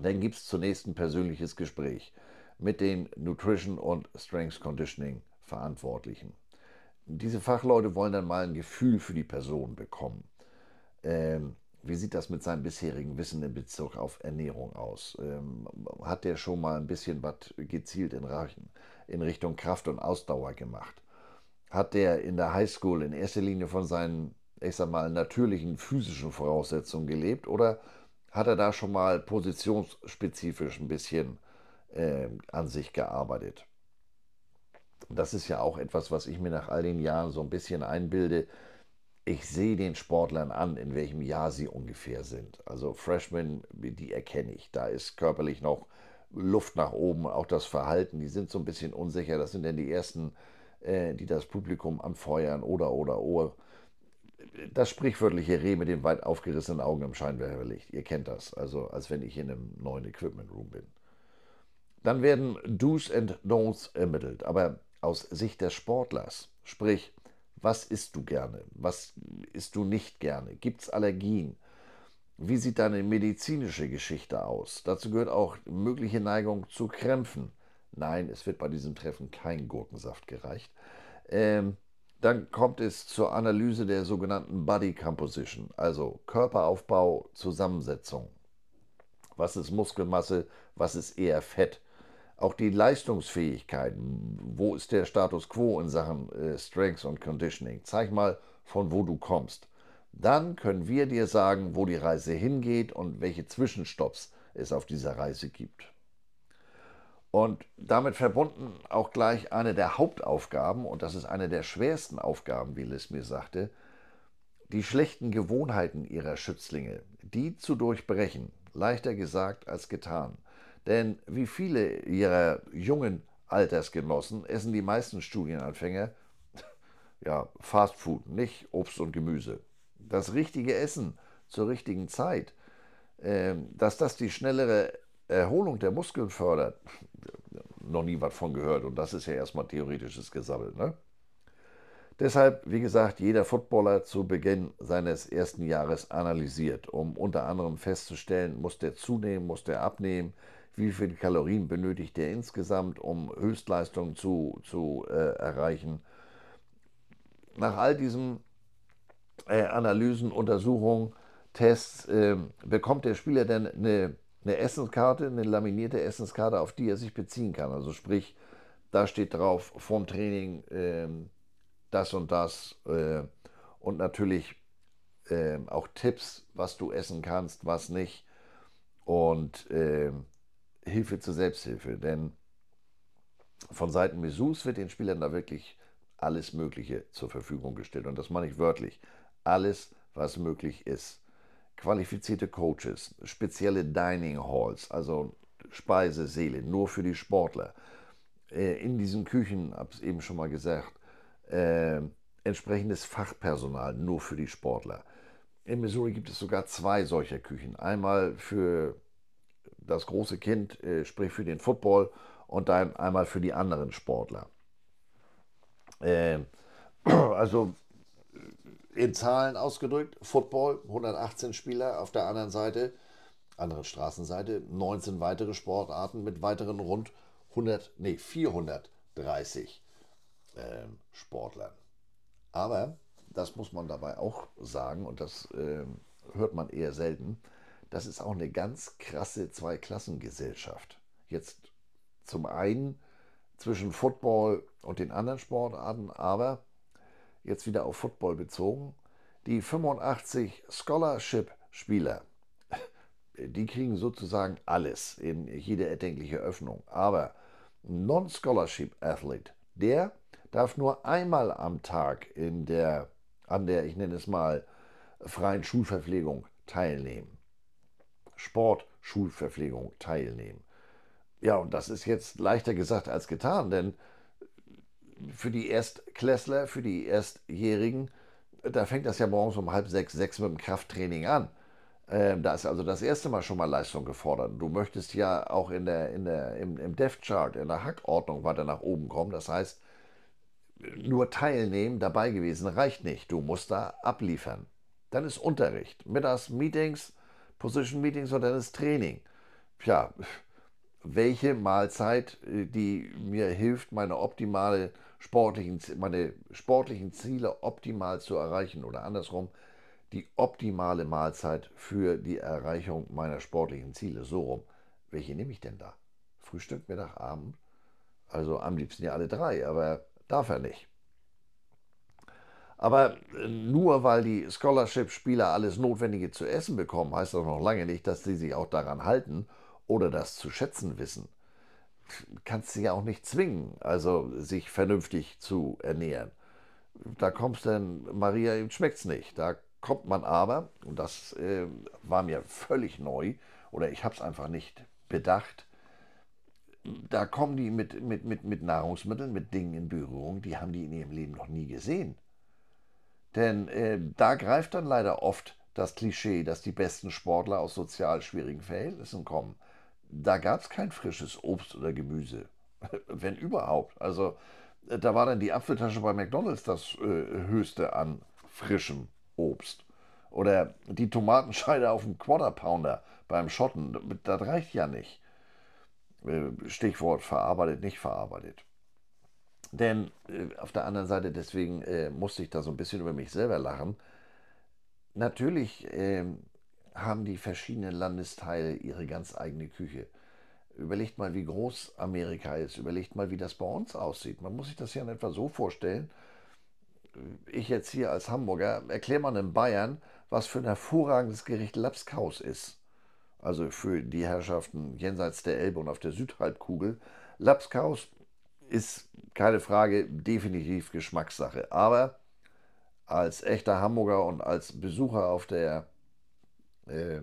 dann gibt es zunächst ein persönliches Gespräch mit den Nutrition und Strength Conditioning Verantwortlichen. Diese Fachleute wollen dann mal ein Gefühl für die Person bekommen. Ähm, wie sieht das mit seinem bisherigen Wissen in Bezug auf Ernährung aus? Ähm, hat der schon mal ein bisschen was gezielt in, in Richtung Kraft und Ausdauer gemacht? Hat der in der Highschool in erster Linie von seinen, ich sag mal, natürlichen physischen Voraussetzungen gelebt oder hat er da schon mal positionsspezifisch ein bisschen äh, an sich gearbeitet. Das ist ja auch etwas, was ich mir nach all den Jahren so ein bisschen einbilde. Ich sehe den Sportlern an, in welchem Jahr sie ungefähr sind. Also Freshmen, die erkenne ich. Da ist körperlich noch Luft nach oben, auch das Verhalten, die sind so ein bisschen unsicher. Das sind dann die ersten, äh, die das Publikum anfeuern oder, oder, oder. Das sprichwörtliche Reh mit den weit aufgerissenen Augen im Scheinwerferlicht. Ihr kennt das. Also, als wenn ich in einem neuen Equipment Room bin. Dann werden Do's and Don'ts ermittelt, aber aus Sicht des Sportlers. Sprich, was isst du gerne? Was isst du nicht gerne? Gibt es Allergien? Wie sieht deine medizinische Geschichte aus? Dazu gehört auch mögliche Neigung zu Krämpfen. Nein, es wird bei diesem Treffen kein Gurkensaft gereicht. Ähm, dann kommt es zur Analyse der sogenannten Body Composition, also Körperaufbau, Zusammensetzung. Was ist Muskelmasse, was ist eher Fett? Auch die Leistungsfähigkeit, wo ist der Status quo in Sachen äh, Strength und Conditioning? Zeig mal, von wo du kommst. Dann können wir dir sagen, wo die Reise hingeht und welche Zwischenstopps es auf dieser Reise gibt. Und damit verbunden auch gleich eine der Hauptaufgaben, und das ist eine der schwersten Aufgaben, wie Liz mir sagte, die schlechten Gewohnheiten ihrer Schützlinge, die zu durchbrechen, leichter gesagt als getan. Denn wie viele ihrer jungen Altersgenossen essen die meisten Studienanfänger ja, Fast Food, nicht Obst und Gemüse. Das richtige Essen zur richtigen Zeit, äh, dass das die schnellere Erholung der Muskeln fördert, noch nie was von gehört. Und das ist ja erstmal theoretisches Gesammelt. Ne? Deshalb, wie gesagt, jeder Footballer zu Beginn seines ersten Jahres analysiert, um unter anderem festzustellen, muss der zunehmen, muss der abnehmen, wie viele Kalorien benötigt der insgesamt, um Höchstleistungen zu, zu äh, erreichen. Nach all diesen äh, Analysen, Untersuchungen, Tests äh, bekommt der Spieler dann eine eine Essenskarte, eine laminierte Essenskarte, auf die er sich beziehen kann. Also sprich, da steht drauf vorm Training äh, das und das äh, und natürlich äh, auch Tipps, was du essen kannst, was nicht und ähm, Hilfe zur Selbsthilfe. Denn von Seiten Mesus wird den Spielern da wirklich alles Mögliche zur Verfügung gestellt und das meine ich wörtlich. Alles, was möglich ist qualifizierte Coaches, spezielle Dining Halls, also Speisesäle nur für die Sportler. Äh, in diesen Küchen, habe es eben schon mal gesagt, äh, entsprechendes Fachpersonal nur für die Sportler. In Missouri gibt es sogar zwei solcher Küchen. Einmal für das große Kind, äh, sprich für den Football, und dann einmal für die anderen Sportler. Äh, also in Zahlen ausgedrückt, Football 118 Spieler auf der anderen Seite, anderen Straßenseite 19 weitere Sportarten mit weiteren rund 100, nee, 430 äh, Sportlern. Aber, das muss man dabei auch sagen, und das äh, hört man eher selten, das ist auch eine ganz krasse Zweiklassengesellschaft. Jetzt zum einen zwischen Football und den anderen Sportarten, aber jetzt wieder auf Football bezogen, die 85 Scholarship-Spieler, die kriegen sozusagen alles in jede erdenkliche Öffnung. Aber Non-Scholarship-Athlete, der darf nur einmal am Tag in der, an der, ich nenne es mal, freien Schulverpflegung teilnehmen. Sportschulverpflegung teilnehmen. Ja, und das ist jetzt leichter gesagt als getan, denn für die Erstklässler, für die Erstjährigen, da fängt das ja morgens um halb sechs, sechs mit dem Krafttraining an. Ähm, da ist also das erste Mal schon mal Leistung gefordert. Du möchtest ja auch in der, in der, im, im Depth Chart, in der Hackordnung weiter nach oben kommen. Das heißt, nur teilnehmen, dabei gewesen reicht nicht. Du musst da abliefern. Dann ist Unterricht. Mittags Meetings, Position Meetings und dann ist Training. Tja, welche Mahlzeit, äh, die mir hilft, meine optimale sportlichen, meine sportlichen Ziele optimal zu erreichen oder andersrum, die optimale Mahlzeit für die Erreichung meiner sportlichen Ziele. So rum. Welche nehme ich denn da? Frühstück, Mittag, Abend? Also am liebsten ja alle drei, aber darf er nicht. Aber äh, nur weil die Scholarship-Spieler alles Notwendige zu essen bekommen, heißt das noch lange nicht, dass sie sich auch daran halten oder das zu schätzen wissen kannst du ja auch nicht zwingen, also sich vernünftig zu ernähren. Da kommst dann, Maria, ihm schmeckt es nicht. Da kommt man aber, und das äh, war mir völlig neu, oder ich habe es einfach nicht bedacht, da kommen die mit, mit, mit, mit Nahrungsmitteln, mit Dingen in Berührung, die haben die in ihrem Leben noch nie gesehen. Denn äh, da greift dann leider oft das Klischee, dass die besten Sportler aus sozial schwierigen Verhältnissen kommen da gab es kein frisches Obst oder Gemüse. Wenn überhaupt. Also äh, da war dann die Apfeltasche bei McDonald's das äh, höchste an frischem Obst. Oder die Tomatenscheide auf dem Quarter Pounder beim Schotten. Das reicht ja nicht. Äh, Stichwort verarbeitet, nicht verarbeitet. Denn äh, auf der anderen Seite, deswegen äh, musste ich da so ein bisschen über mich selber lachen. Natürlich äh, haben die verschiedenen Landesteile ihre ganz eigene Küche. Überlegt mal, wie groß Amerika ist. Überlegt mal, wie das bei uns aussieht. Man muss sich das ja in etwa so vorstellen. Ich jetzt hier als Hamburger erkläre mal in Bayern, was für ein hervorragendes Gericht Lapskaus ist. Also für die Herrschaften jenseits der Elbe und auf der Südhalbkugel. Lapskaus ist keine Frage, definitiv Geschmackssache. Aber als echter Hamburger und als Besucher auf der äh,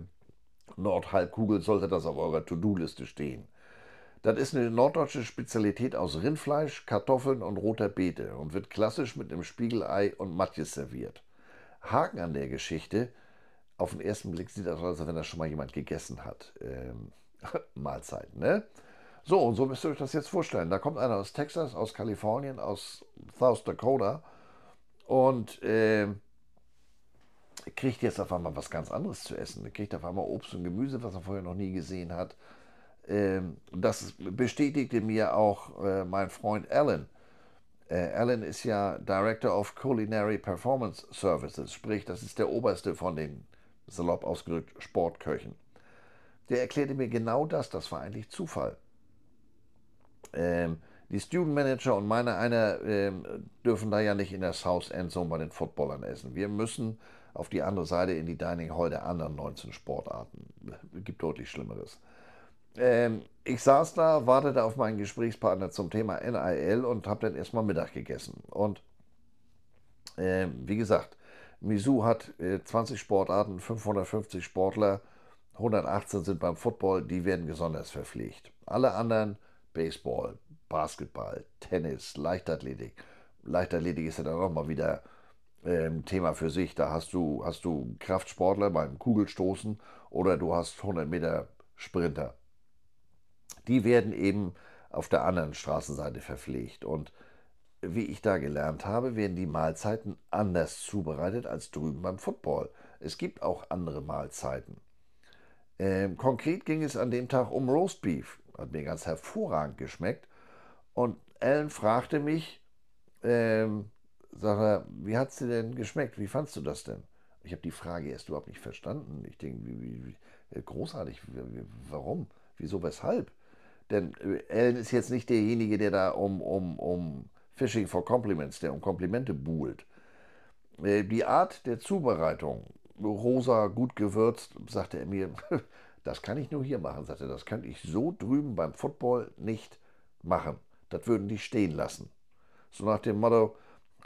Nordhalbkugel sollte das auf eurer To-Do-Liste stehen. Das ist eine norddeutsche Spezialität aus Rindfleisch, Kartoffeln und roter Beete und wird klassisch mit einem Spiegelei und Matjes serviert. Haken an der Geschichte, auf den ersten Blick sieht das aus, als wenn das schon mal jemand gegessen hat. Ähm, Mahlzeit, ne? So, und so müsst ihr euch das jetzt vorstellen. Da kommt einer aus Texas, aus Kalifornien, aus South Dakota und äh, kriegt jetzt auf einmal was ganz anderes zu essen. Er kriegt auf einmal Obst und Gemüse, was er vorher noch nie gesehen hat. Ähm, das bestätigte mir auch äh, mein Freund Alan. Äh, Alan ist ja Director of Culinary Performance Services, sprich, das ist der oberste von den salopp ausgedrückt Sportköchen. Der erklärte mir genau das, das war eigentlich Zufall. Ähm, die Student Manager und meine einer ähm, dürfen da ja nicht in der South End Zone bei den Footballern essen. Wir müssen auf die andere Seite in die Dining Hall der anderen 19 Sportarten. Es gibt deutlich Schlimmeres. Ähm, ich saß da, wartete auf meinen Gesprächspartner zum Thema NIL und habe dann erstmal Mittag gegessen. Und äh, wie gesagt, Misu hat äh, 20 Sportarten, 550 Sportler, 118 sind beim Football, die werden besonders verpflegt. Alle anderen Baseball, Basketball, Tennis, Leichtathletik. Leichtathletik ist ja dann auch mal wieder ähm, Thema für sich. Da hast du, hast du Kraftsportler beim Kugelstoßen oder du hast 100 Meter Sprinter. Die werden eben auf der anderen Straßenseite verpflegt. Und wie ich da gelernt habe, werden die Mahlzeiten anders zubereitet als drüben beim Football. Es gibt auch andere Mahlzeiten. Ähm, konkret ging es an dem Tag um Roastbeef. Hat mir ganz hervorragend geschmeckt. Und Alan fragte mich, ähm, sag er, wie hat es dir denn geschmeckt? Wie fandst du das denn? Ich habe die Frage erst überhaupt nicht verstanden. Ich denke, wie, wie, wie, großartig, warum? Wieso, weshalb? Denn äh, Alan ist jetzt nicht derjenige, der da um, um, um Fishing for Compliments, der um Komplimente buhlt. Äh, die Art der Zubereitung, rosa, gut gewürzt, sagte er mir, Das kann ich nur hier machen, sagte er. Das könnte ich so drüben beim Football nicht machen. Das würden die stehen lassen. So nach dem Motto,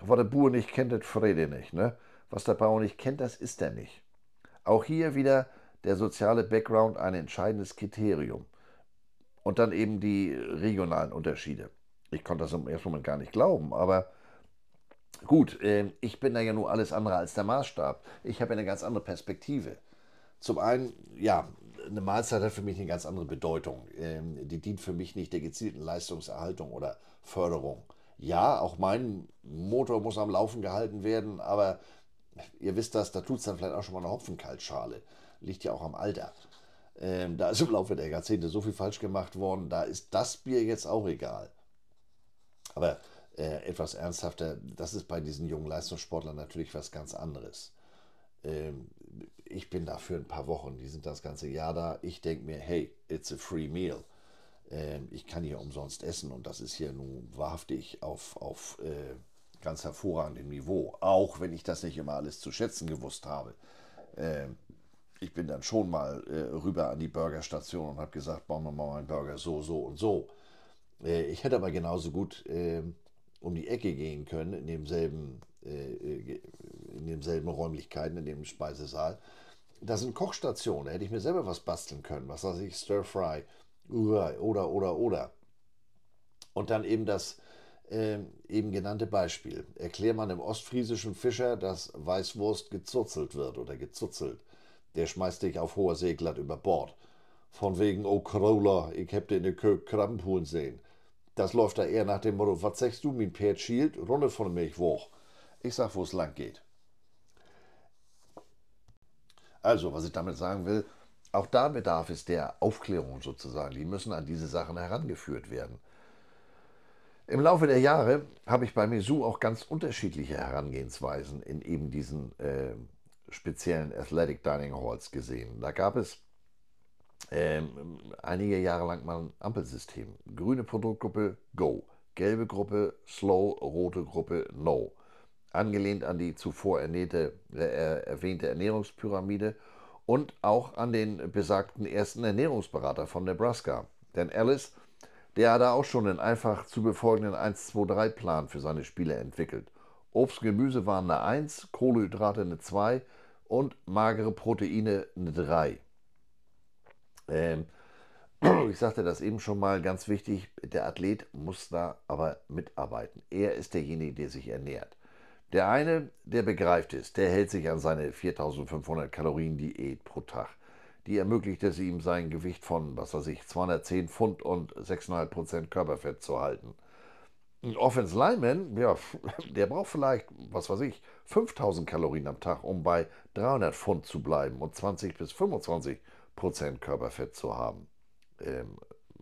was der Bauer nicht kennt, das Frede nicht. Ne? Was der Bauer nicht kennt, das ist er nicht. Auch hier wieder der soziale Background ein entscheidendes Kriterium. Und dann eben die regionalen Unterschiede. Ich konnte das im ersten Moment gar nicht glauben, aber gut, äh, ich bin da ja nur alles andere als der Maßstab. Ich habe eine ganz andere Perspektive. Zum einen, ja, eine Mahlzeit hat für mich eine ganz andere Bedeutung. Ähm, die dient für mich nicht der gezielten Leistungserhaltung oder Förderung. Ja, auch mein Motor muss am Laufen gehalten werden, aber ihr wisst das, da tut es dann vielleicht auch schon mal eine Hopfenkaltschale. Liegt ja auch am Alter. Ähm, da ist im Laufe der Jahrzehnte so viel falsch gemacht worden, da ist das Bier jetzt auch egal. Aber äh, etwas ernsthafter, das ist bei diesen jungen Leistungssportlern natürlich was ganz anderes. Ähm, ich bin da für ein paar Wochen, die sind das ganze Jahr da. Ich denke mir, hey, it's a free meal. Ähm, ich kann hier umsonst essen und das ist hier nun wahrhaftig auf, auf äh, ganz hervorragendem Niveau. Auch wenn ich das nicht immer alles zu schätzen gewusst habe. Ähm, ich bin dann schon mal äh, rüber an die Burgerstation und habe gesagt, bauen wir mal einen Burger so, so und so. Äh, ich hätte aber genauso gut äh, um die Ecke gehen können, in demselben, äh, äh, in demselben Räumlichkeiten, in dem Speisesaal da sind Kochstationen, da hätte ich mir selber was basteln können, was weiß ich, Stir Fry oder, oder, oder. Und dann eben das äh, eben genannte Beispiel. Erklär man dem ostfriesischen Fischer, dass Weißwurst gezuzelt wird oder gezuzelt. Der schmeißt dich auf hoher See glatt über Bord. Von wegen, oh Crawler, ich hab dir in der Kök Krabbenpulen sehen. Das läuft da eher nach dem Motto, was sagst du, mein Pferd schielt, Runde von Milch hoch. Ich sag, wo es lang geht. Also, was ich damit sagen will, auch da bedarf es der Aufklärung sozusagen. Die müssen an diese Sachen herangeführt werden. Im Laufe der Jahre habe ich bei Mesu auch ganz unterschiedliche Herangehensweisen in eben diesen äh, speziellen Athletic Dining Halls gesehen. Da gab es äh, einige Jahre lang mal ein Ampelsystem. Grüne Produktgruppe Go, gelbe Gruppe Slow, rote Gruppe No. Angelehnt an die zuvor ernährte, äh, erwähnte Ernährungspyramide und auch an den besagten ersten Ernährungsberater von Nebraska. Denn Alice der hat auch schon einen einfach zu befolgenden 1-2-3-Plan für seine Spieler entwickelt. Obst und Gemüse waren eine 1, Kohlenhydrate eine 2 und magere Proteine eine 3. Ähm, ich sagte das eben schon mal, ganz wichtig, der Athlet muss da aber mitarbeiten. Er ist derjenige, der sich ernährt. Der eine, der begreift es, der hält sich an seine 4500 Kalorien Diät pro Tag die ermöglicht es ihm, sein Gewicht von, was weiß ich, 210 Pfund und 6,5% Körperfett zu halten. Ein Offense Lineman, ja, der braucht vielleicht, was weiß ich, 5000 Kalorien am Tag, um bei 300 Pfund zu bleiben und 20 bis 25% Körperfett zu haben. Ähm,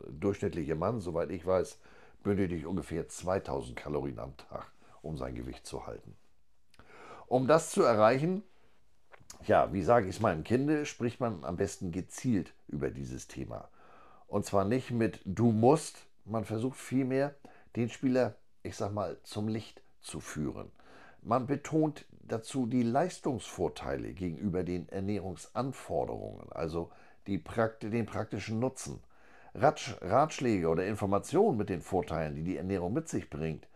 durchschnittliche Mann, soweit ich weiß, benötigt ungefähr 2000 Kalorien am Tag, um sein Gewicht zu halten. Um das zu erreichen, ja, wie sage ich es meinem Kinde, spricht man am besten gezielt über dieses Thema. Und zwar nicht mit du musst, man versucht vielmehr, den Spieler, ich sag mal, zum Licht zu führen. Man betont dazu die Leistungsvorteile gegenüber den Ernährungsanforderungen, also Prakt den praktischen Nutzen. Ratsch Ratschläge oder Informationen mit den Vorteilen, die die Ernährung mit sich bringt,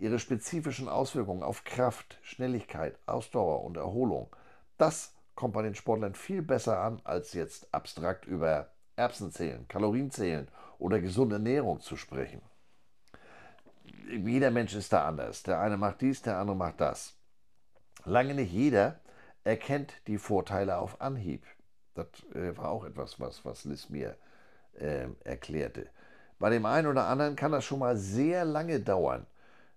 ihre spezifischen Auswirkungen auf Kraft, Schnelligkeit, Ausdauer und Erholung das kommt bei den Sportlern viel besser an, als jetzt abstrakt über Erbsen zählen, Kalorien zählen oder gesunde Ernährung zu sprechen. Jeder Mensch ist da anders. Der eine macht dies, der andere macht das. Lange nicht jeder erkennt die Vorteile auf Anhieb. Das äh, war auch etwas, was, was Liz mir äh, erklärte. Bei dem einen oder anderen kann das schon mal sehr lange dauern,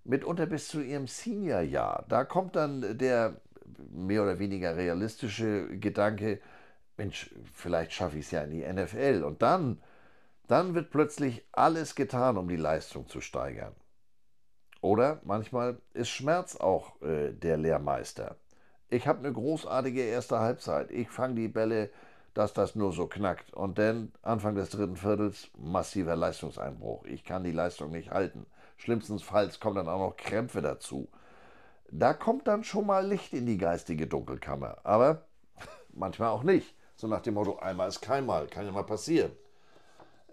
mitunter bis zu ihrem Seniorjahr. Da kommt dann der mehr oder weniger realistische Gedanke, Mensch, vielleicht schaffe ich es ja in die NFL. Und dann, dann wird plötzlich alles getan, um die Leistung zu steigern. Oder manchmal ist Schmerz auch äh, der Lehrmeister. Ich habe eine großartige erste Halbzeit. Ich fange die Bälle, dass das nur so knackt. Und dann Anfang des dritten Viertels massiver Leistungseinbruch. Ich kann die Leistung nicht halten. Schlimmstenfalls kommen dann auch noch Krämpfe dazu. Da kommt dann schon mal Licht in die geistige Dunkelkammer. Aber manchmal auch nicht. So nach dem Motto, einmal ist keinmal, kann ja mal passieren.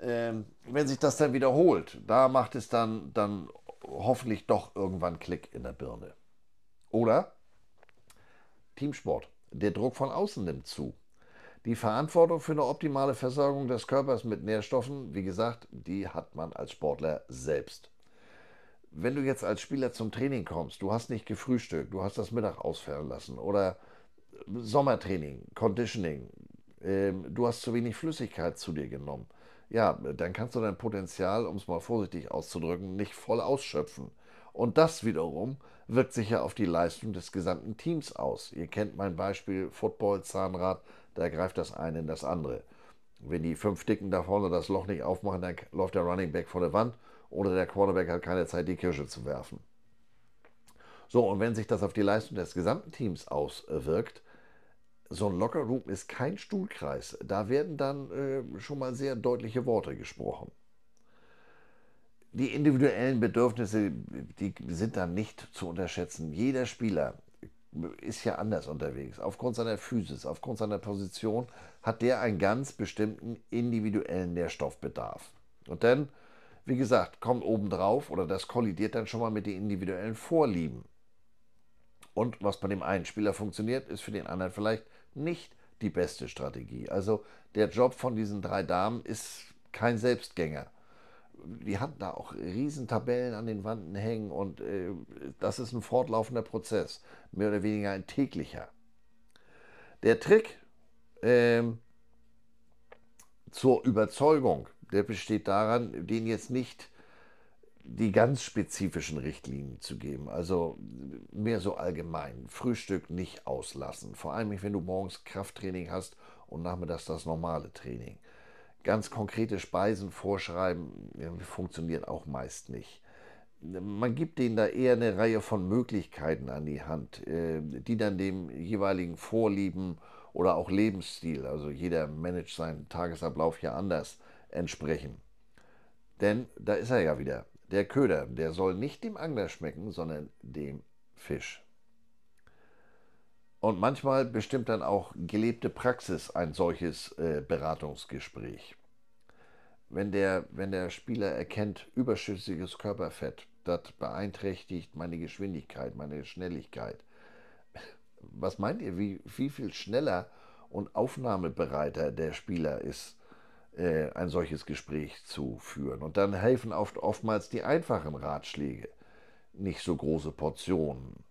Ähm, wenn sich das dann wiederholt, da macht es dann, dann hoffentlich doch irgendwann Klick in der Birne. Oder Teamsport. Der Druck von außen nimmt zu. Die Verantwortung für eine optimale Versorgung des Körpers mit Nährstoffen, wie gesagt, die hat man als Sportler selbst wenn du jetzt als Spieler zum Training kommst, du hast nicht gefrühstückt, du hast das Mittag ausfallen lassen oder Sommertraining, Conditioning, äh, du hast zu wenig Flüssigkeit zu dir genommen, ja, dann kannst du dein Potenzial, um es mal vorsichtig auszudrücken, nicht voll ausschöpfen. Und das wiederum wirkt sich ja auf die Leistung des gesamten Teams aus. Ihr kennt mein Beispiel Football, Zahnrad, da greift das eine in das andere. Wenn die fünf Dicken da vorne das Loch nicht aufmachen, dann läuft der Running Back vor der Wand oder der Quarterback hat keine Zeit, die Kirsche zu werfen. So, und wenn sich das auf die Leistung des gesamten Teams auswirkt, so ein Lockerroom ist kein Stuhlkreis. Da werden dann äh, schon mal sehr deutliche Worte gesprochen. Die individuellen Bedürfnisse, die sind dann nicht zu unterschätzen. Jeder Spieler ist ja anders unterwegs. Aufgrund seiner Physis, aufgrund seiner Position hat der einen ganz bestimmten individuellen Nährstoffbedarf. Und dann wie gesagt, kommt obendrauf oder das kollidiert dann schon mal mit den individuellen Vorlieben. Und was bei dem einen Spieler funktioniert, ist für den anderen vielleicht nicht die beste Strategie. Also der Job von diesen drei Damen ist kein Selbstgänger. Die hatten da auch riesen Tabellen an den Wänden hängen und äh, das ist ein fortlaufender Prozess, mehr oder weniger ein täglicher. Der Trick äh, zur Überzeugung der besteht daran, denen jetzt nicht die ganz spezifischen Richtlinien zu geben. Also mehr so allgemein. Frühstück nicht auslassen. Vor allem, wenn du morgens Krafttraining hast und nachmittags das normale Training. Ganz konkrete Speisen vorschreiben funktioniert auch meist nicht. man gibt denen da eher eine Reihe von Möglichkeiten an die Hand, äh, die dann dem jeweiligen Vorlieben oder auch Lebensstil, also jeder managt seinen Tagesablauf ja anders, entsprechen. Denn da ist er ja wieder. Der Köder, der soll nicht dem Angler schmecken, sondern dem Fisch. Und manchmal bestimmt dann auch gelebte Praxis ein solches äh, Beratungsgespräch. Wenn der, wenn der Spieler erkennt, überschüssiges Körperfett, das beeinträchtigt meine Geschwindigkeit, meine Schnelligkeit. Was meint ihr, wie, wie viel schneller und aufnahmebereiter der Spieler ist, äh, ein solches Gespräch zu führen? Und dann helfen oft, oftmals die einfachen Ratschläge, nicht so große Portionen,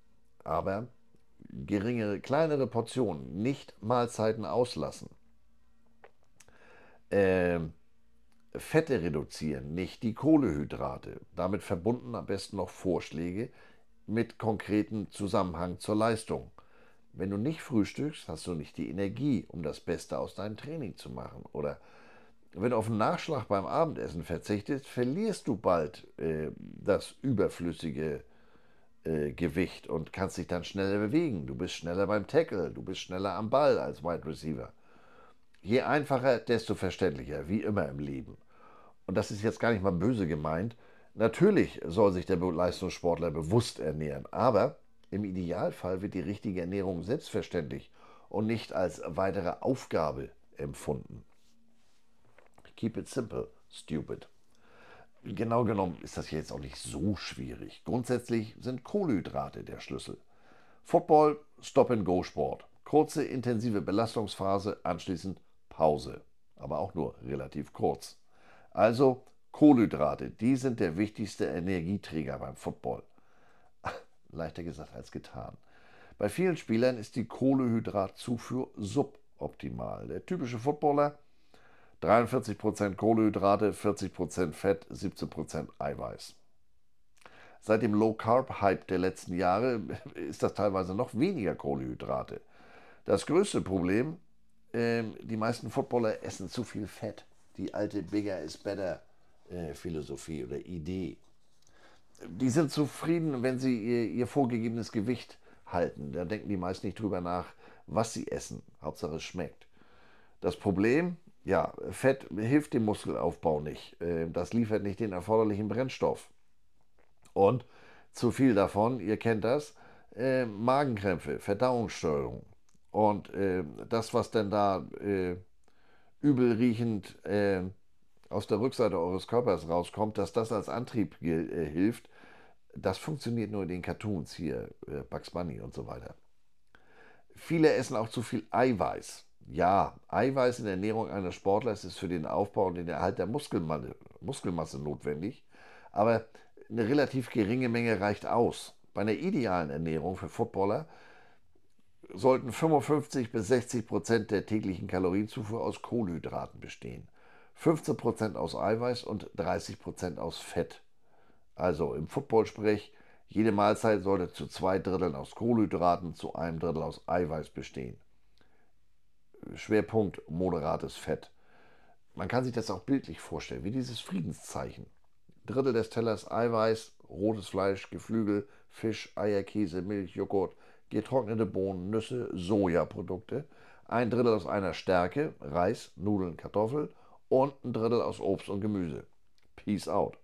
aber geringere, kleinere Portionen, nicht Mahlzeiten auslassen. Äh, Fette reduzieren, nicht die Kohlehydrate. Damit verbunden am besten noch Vorschläge mit konkreten Zusammenhang zur Leistung. Wenn du nicht frühstückst, hast du nicht die Energie, um das Beste aus deinem Training zu machen. Oder wenn du auf einen Nachschlag beim Abendessen verzichtest, verlierst du bald äh, das überflüssige äh, Gewicht und kannst dich dann schneller bewegen. Du bist schneller beim Tackle, du bist schneller am Ball als Wide Receiver. Je einfacher, desto verständlicher, wie immer im Leben. Und das ist jetzt gar nicht mal böse gemeint. Natürlich soll sich der Leistungssportler bewusst ernähren, aber im Idealfall wird die richtige Ernährung selbstverständlich und nicht als weitere Aufgabe empfunden. Keep it simple, stupid. Genau genommen ist das jetzt auch nicht so schwierig. Grundsätzlich sind Kohlenhydrate der Schlüssel. Football, Stop-and-Go-Sport. Kurze, intensive Belastungsphase, anschließend Pause, aber auch nur relativ kurz. Also Kohlenhydrate, die sind der wichtigste Energieträger beim Football. Leichter gesagt als getan. Bei vielen Spielern ist die Kohlehydratzufuhr suboptimal. Der typische Footballer 43% Kohlenhydrate, 40% Fett, 17% Eiweiß. Seit dem Low-Carb-Hype der letzten Jahre ist das teilweise noch weniger Kohlenhydrate. Das größte Problem ähm, die meisten Footballer essen zu viel Fett. Die alte Bigger is better äh, Philosophie oder Idee. Die sind zufrieden, wenn sie ihr, ihr vorgegebenes Gewicht halten. Da denken die meisten nicht drüber nach, was sie essen. Hauptsache es schmeckt. Das Problem, ja, Fett hilft dem Muskelaufbau nicht. Äh, das liefert nicht den erforderlichen Brennstoff. Und zu viel davon, ihr kennt das, äh, Magenkrämpfe, Verdauungsstörungen, und äh, das, was denn da äh, übel riechend äh, aus der Rückseite eures Körpers rauskommt, dass das als Antrieb äh, hilft, das funktioniert nur in den Cartoons hier, äh, Bugs Bunny und so weiter. Viele essen auch zu viel Eiweiß. Ja, Eiweiß in der Ernährung eines Sportlers ist für den Aufbau und den Erhalt der Muskelmasse, Muskelmasse notwendig, aber eine relativ geringe Menge reicht aus. Bei einer idealen Ernährung für Footballer sollten 55 bis 60 Prozent der täglichen Kalorienzufuhr aus Kohlenhydraten bestehen, 15 Prozent aus Eiweiß und 30 Prozent aus Fett. Also im Football-Sprech, jede Mahlzeit sollte zu zwei Dritteln aus Kohlenhydraten, zu einem Drittel aus Eiweiß bestehen. Schwerpunkt moderates Fett. Man kann sich das auch bildlich vorstellen, wie dieses Friedenszeichen. Drittel des Tellers Eiweiß, rotes Fleisch, Geflügel, Fisch, Eier, Käse, Milch, Joghurt, getrocknete Bohnen, Nüsse, Sojaprodukte, ein Drittel aus einer Stärke, Reis, Nudeln, Kartoffel und ein Drittel aus Obst und Gemüse. Peace out.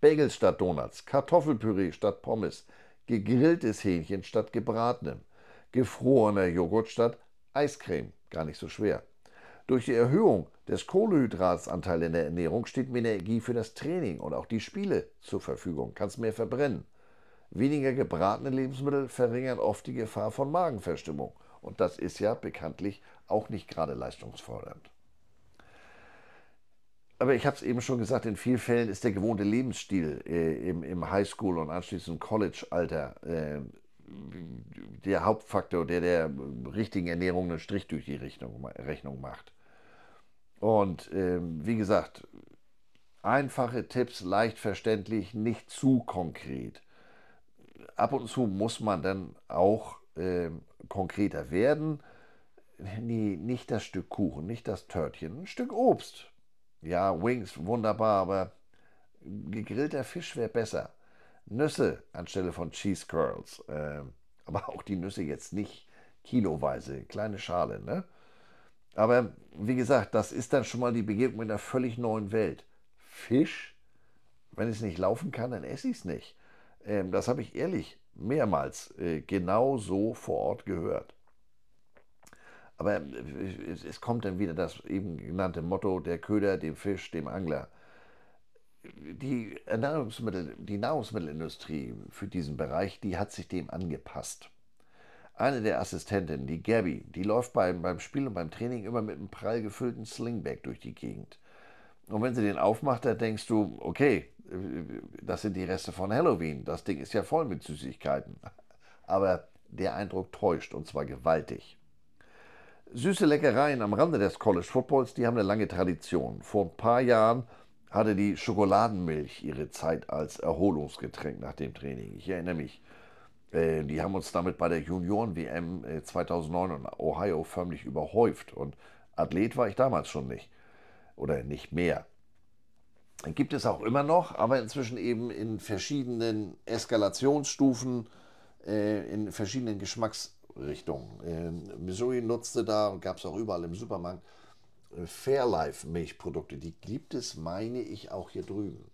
Bagels statt Donuts, Kartoffelpüree statt Pommes, gegrilltes Hähnchen statt gebratenem, gefrorener Joghurt statt Eiscreme, gar nicht so schwer. Durch die Erhöhung des Kohlehydratsanteils in der Ernährung steht mehr Energie für das Training und auch die Spiele zur Verfügung, kannst mehr verbrennen. Weniger gebratene Lebensmittel verringern oft die Gefahr von Magenverstimmung. Und das ist ja bekanntlich auch nicht gerade leistungsfördernd. Aber ich habe es eben schon gesagt, in vielen Fällen ist der gewohnte Lebensstil äh, im, im Highschool- und anschließend College-Alter äh, der Hauptfaktor, der der richtigen Ernährung einen Strich durch die Richtung, Rechnung macht. Und äh, wie gesagt, einfache Tipps, leicht verständlich, nicht zu konkret ab und zu muss man dann auch äh, konkreter werden. Nee, nicht das Stück Kuchen, nicht das Törtchen, ein Stück Obst. Ja, Wings, wunderbar, aber gegrillter Fisch wäre besser. Nüsse anstelle von Cheese Curls. Äh, aber auch die Nüsse jetzt nicht kiloweise, kleine Schale. Ne? Aber wie gesagt, das ist dann schon mal die Begegnung in einer völlig neuen Welt. Fisch, wenn es nicht laufen kann, dann esse ich es nicht. Ähm, das habe ich ehrlich mehrmals äh, genau so vor Ort gehört. Aber äh, es kommt dann wieder das eben genannte Motto, der Köder, dem Fisch, dem Angler. Die, Nahrungsmittel, die Nahrungsmittelindustrie für diesen Bereich, die hat sich dem angepasst. Eine der Assistentinnen, die Gabby, die läuft beim, beim Spiel und beim Training immer mit einem prall gefüllten Slingbag durch die Gegend. Und wenn sie den aufmacht, dann denkst du, okay, das sind die Reste von Halloween. Das Ding ist ja voll mit Süßigkeiten. Aber der Eindruck täuscht und zwar gewaltig. Süße Leckereien am Rande des College Footballs, die haben eine lange Tradition. Vor ein paar Jahren hatte die Schokoladenmilch ihre Zeit als Erholungsgetränk nach dem Training. Ich erinnere mich. Äh, die haben uns damit bei der Junioren-WM 2009 in Ohio förmlich überhäuft. Und Athlet war ich damals schon nicht. Oder nicht mehr. Gibt es auch immer noch, aber inzwischen eben in verschiedenen Eskalationsstufen, äh, in verschiedenen Geschmacksrichtungen. Missouri nutzte da und gab es auch überall im Supermarkt äh, Fairlife Milchprodukte. Die gibt es, meine ich, auch hier drüben.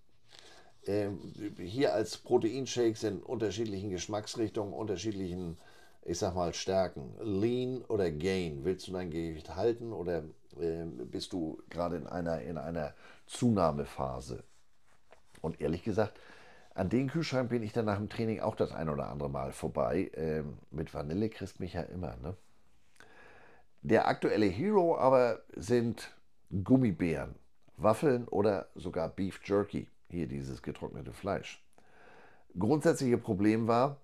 Ähm, hier als Proteinshakes in unterschiedlichen Geschmacksrichtungen, unterschiedlichen, ich sag mal, Stärken. Lean oder Gain. Willst du dein Gewicht halten oder äh, bist du gerade in einer, in einer Zunahmephase? Und ehrlich gesagt, an den Kühlschrank bin ich dann nach dem Training auch das ein oder andere Mal vorbei. Ähm, mit Vanille kriegst mich ja immer. Ne? Der aktuelle Hero aber sind Gummibären, Waffeln oder sogar Beef Jerky hier dieses getrocknete Fleisch. Grundsätzliche Problem war,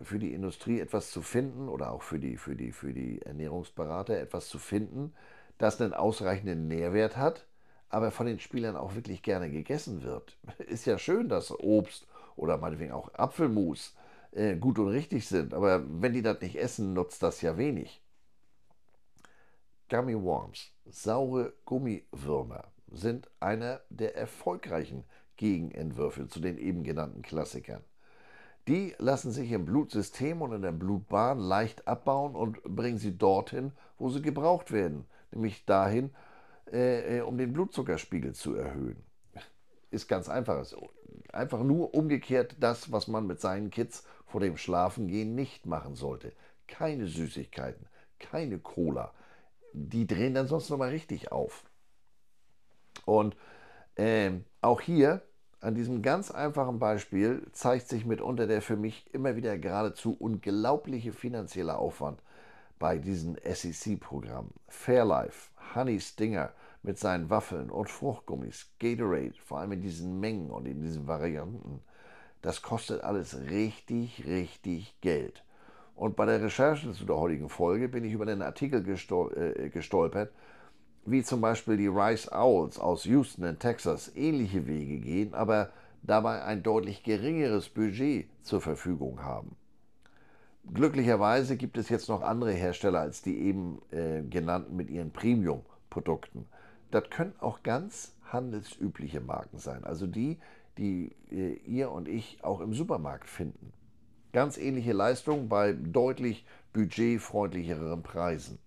für die Industrie etwas zu finden oder auch für die, für die, für die Ernährungsberater etwas zu finden, das einen ausreichenden Nährwert hat, aber von den Spielern auch wirklich gerne gegessen wird. Ist ja schön, dass Obst oder meinetwegen auch Apfelmus äh, gut und richtig sind, aber wenn die das nicht essen, nutzt das ja wenig. Gummy Worms, saure Gummiwürmer, sind einer der erfolgreichen Gegenentwürfe zu den eben genannten Klassikern. Die lassen sich im Blutsystem und in der Blutbahn leicht abbauen und bringen sie dorthin, wo sie gebraucht werden, nämlich dahin, äh, äh um den Blutzuckerspiegel zu erhöhen. Ist ganz einfach. Einfach nur umgekehrt das, was man mit seinen Kids vor dem Schlafengehen nicht machen sollte. Keine Süßigkeiten, keine Cola. Die drehen dann sonst nochmal richtig auf. Und äh, auch hier an diesem ganz einfachen Beispiel zeigt sich mitunter der für mich immer wieder geradezu unglaubliche finanzielle Aufwand bei diesen SEC-Programmen. Fairlife, Honey Stinger mit seinen Waffeln und Fruchtgummis, Gatorade, vor allem in diesen Mengen und in diesen Varianten. Das kostet alles richtig, richtig Geld. Und bei der Recherche zu der heutigen Folge bin ich über den Artikel gestol äh, gestolpert, wie zum Beispiel die Rice Owls aus Houston in Texas ähnliche Wege gehen, aber dabei ein deutlich geringeres Budget zur Verfügung haben. Glücklicherweise gibt es jetzt noch andere Hersteller als die eben äh, genannten mit ihren Premium-Produkten. Das können auch ganz handelsübliche Marken sein, also die, die äh, ihr und ich auch im Supermarkt finden. Ganz ähnliche Leistungen bei deutlich budgetfreundlicheren Preisen.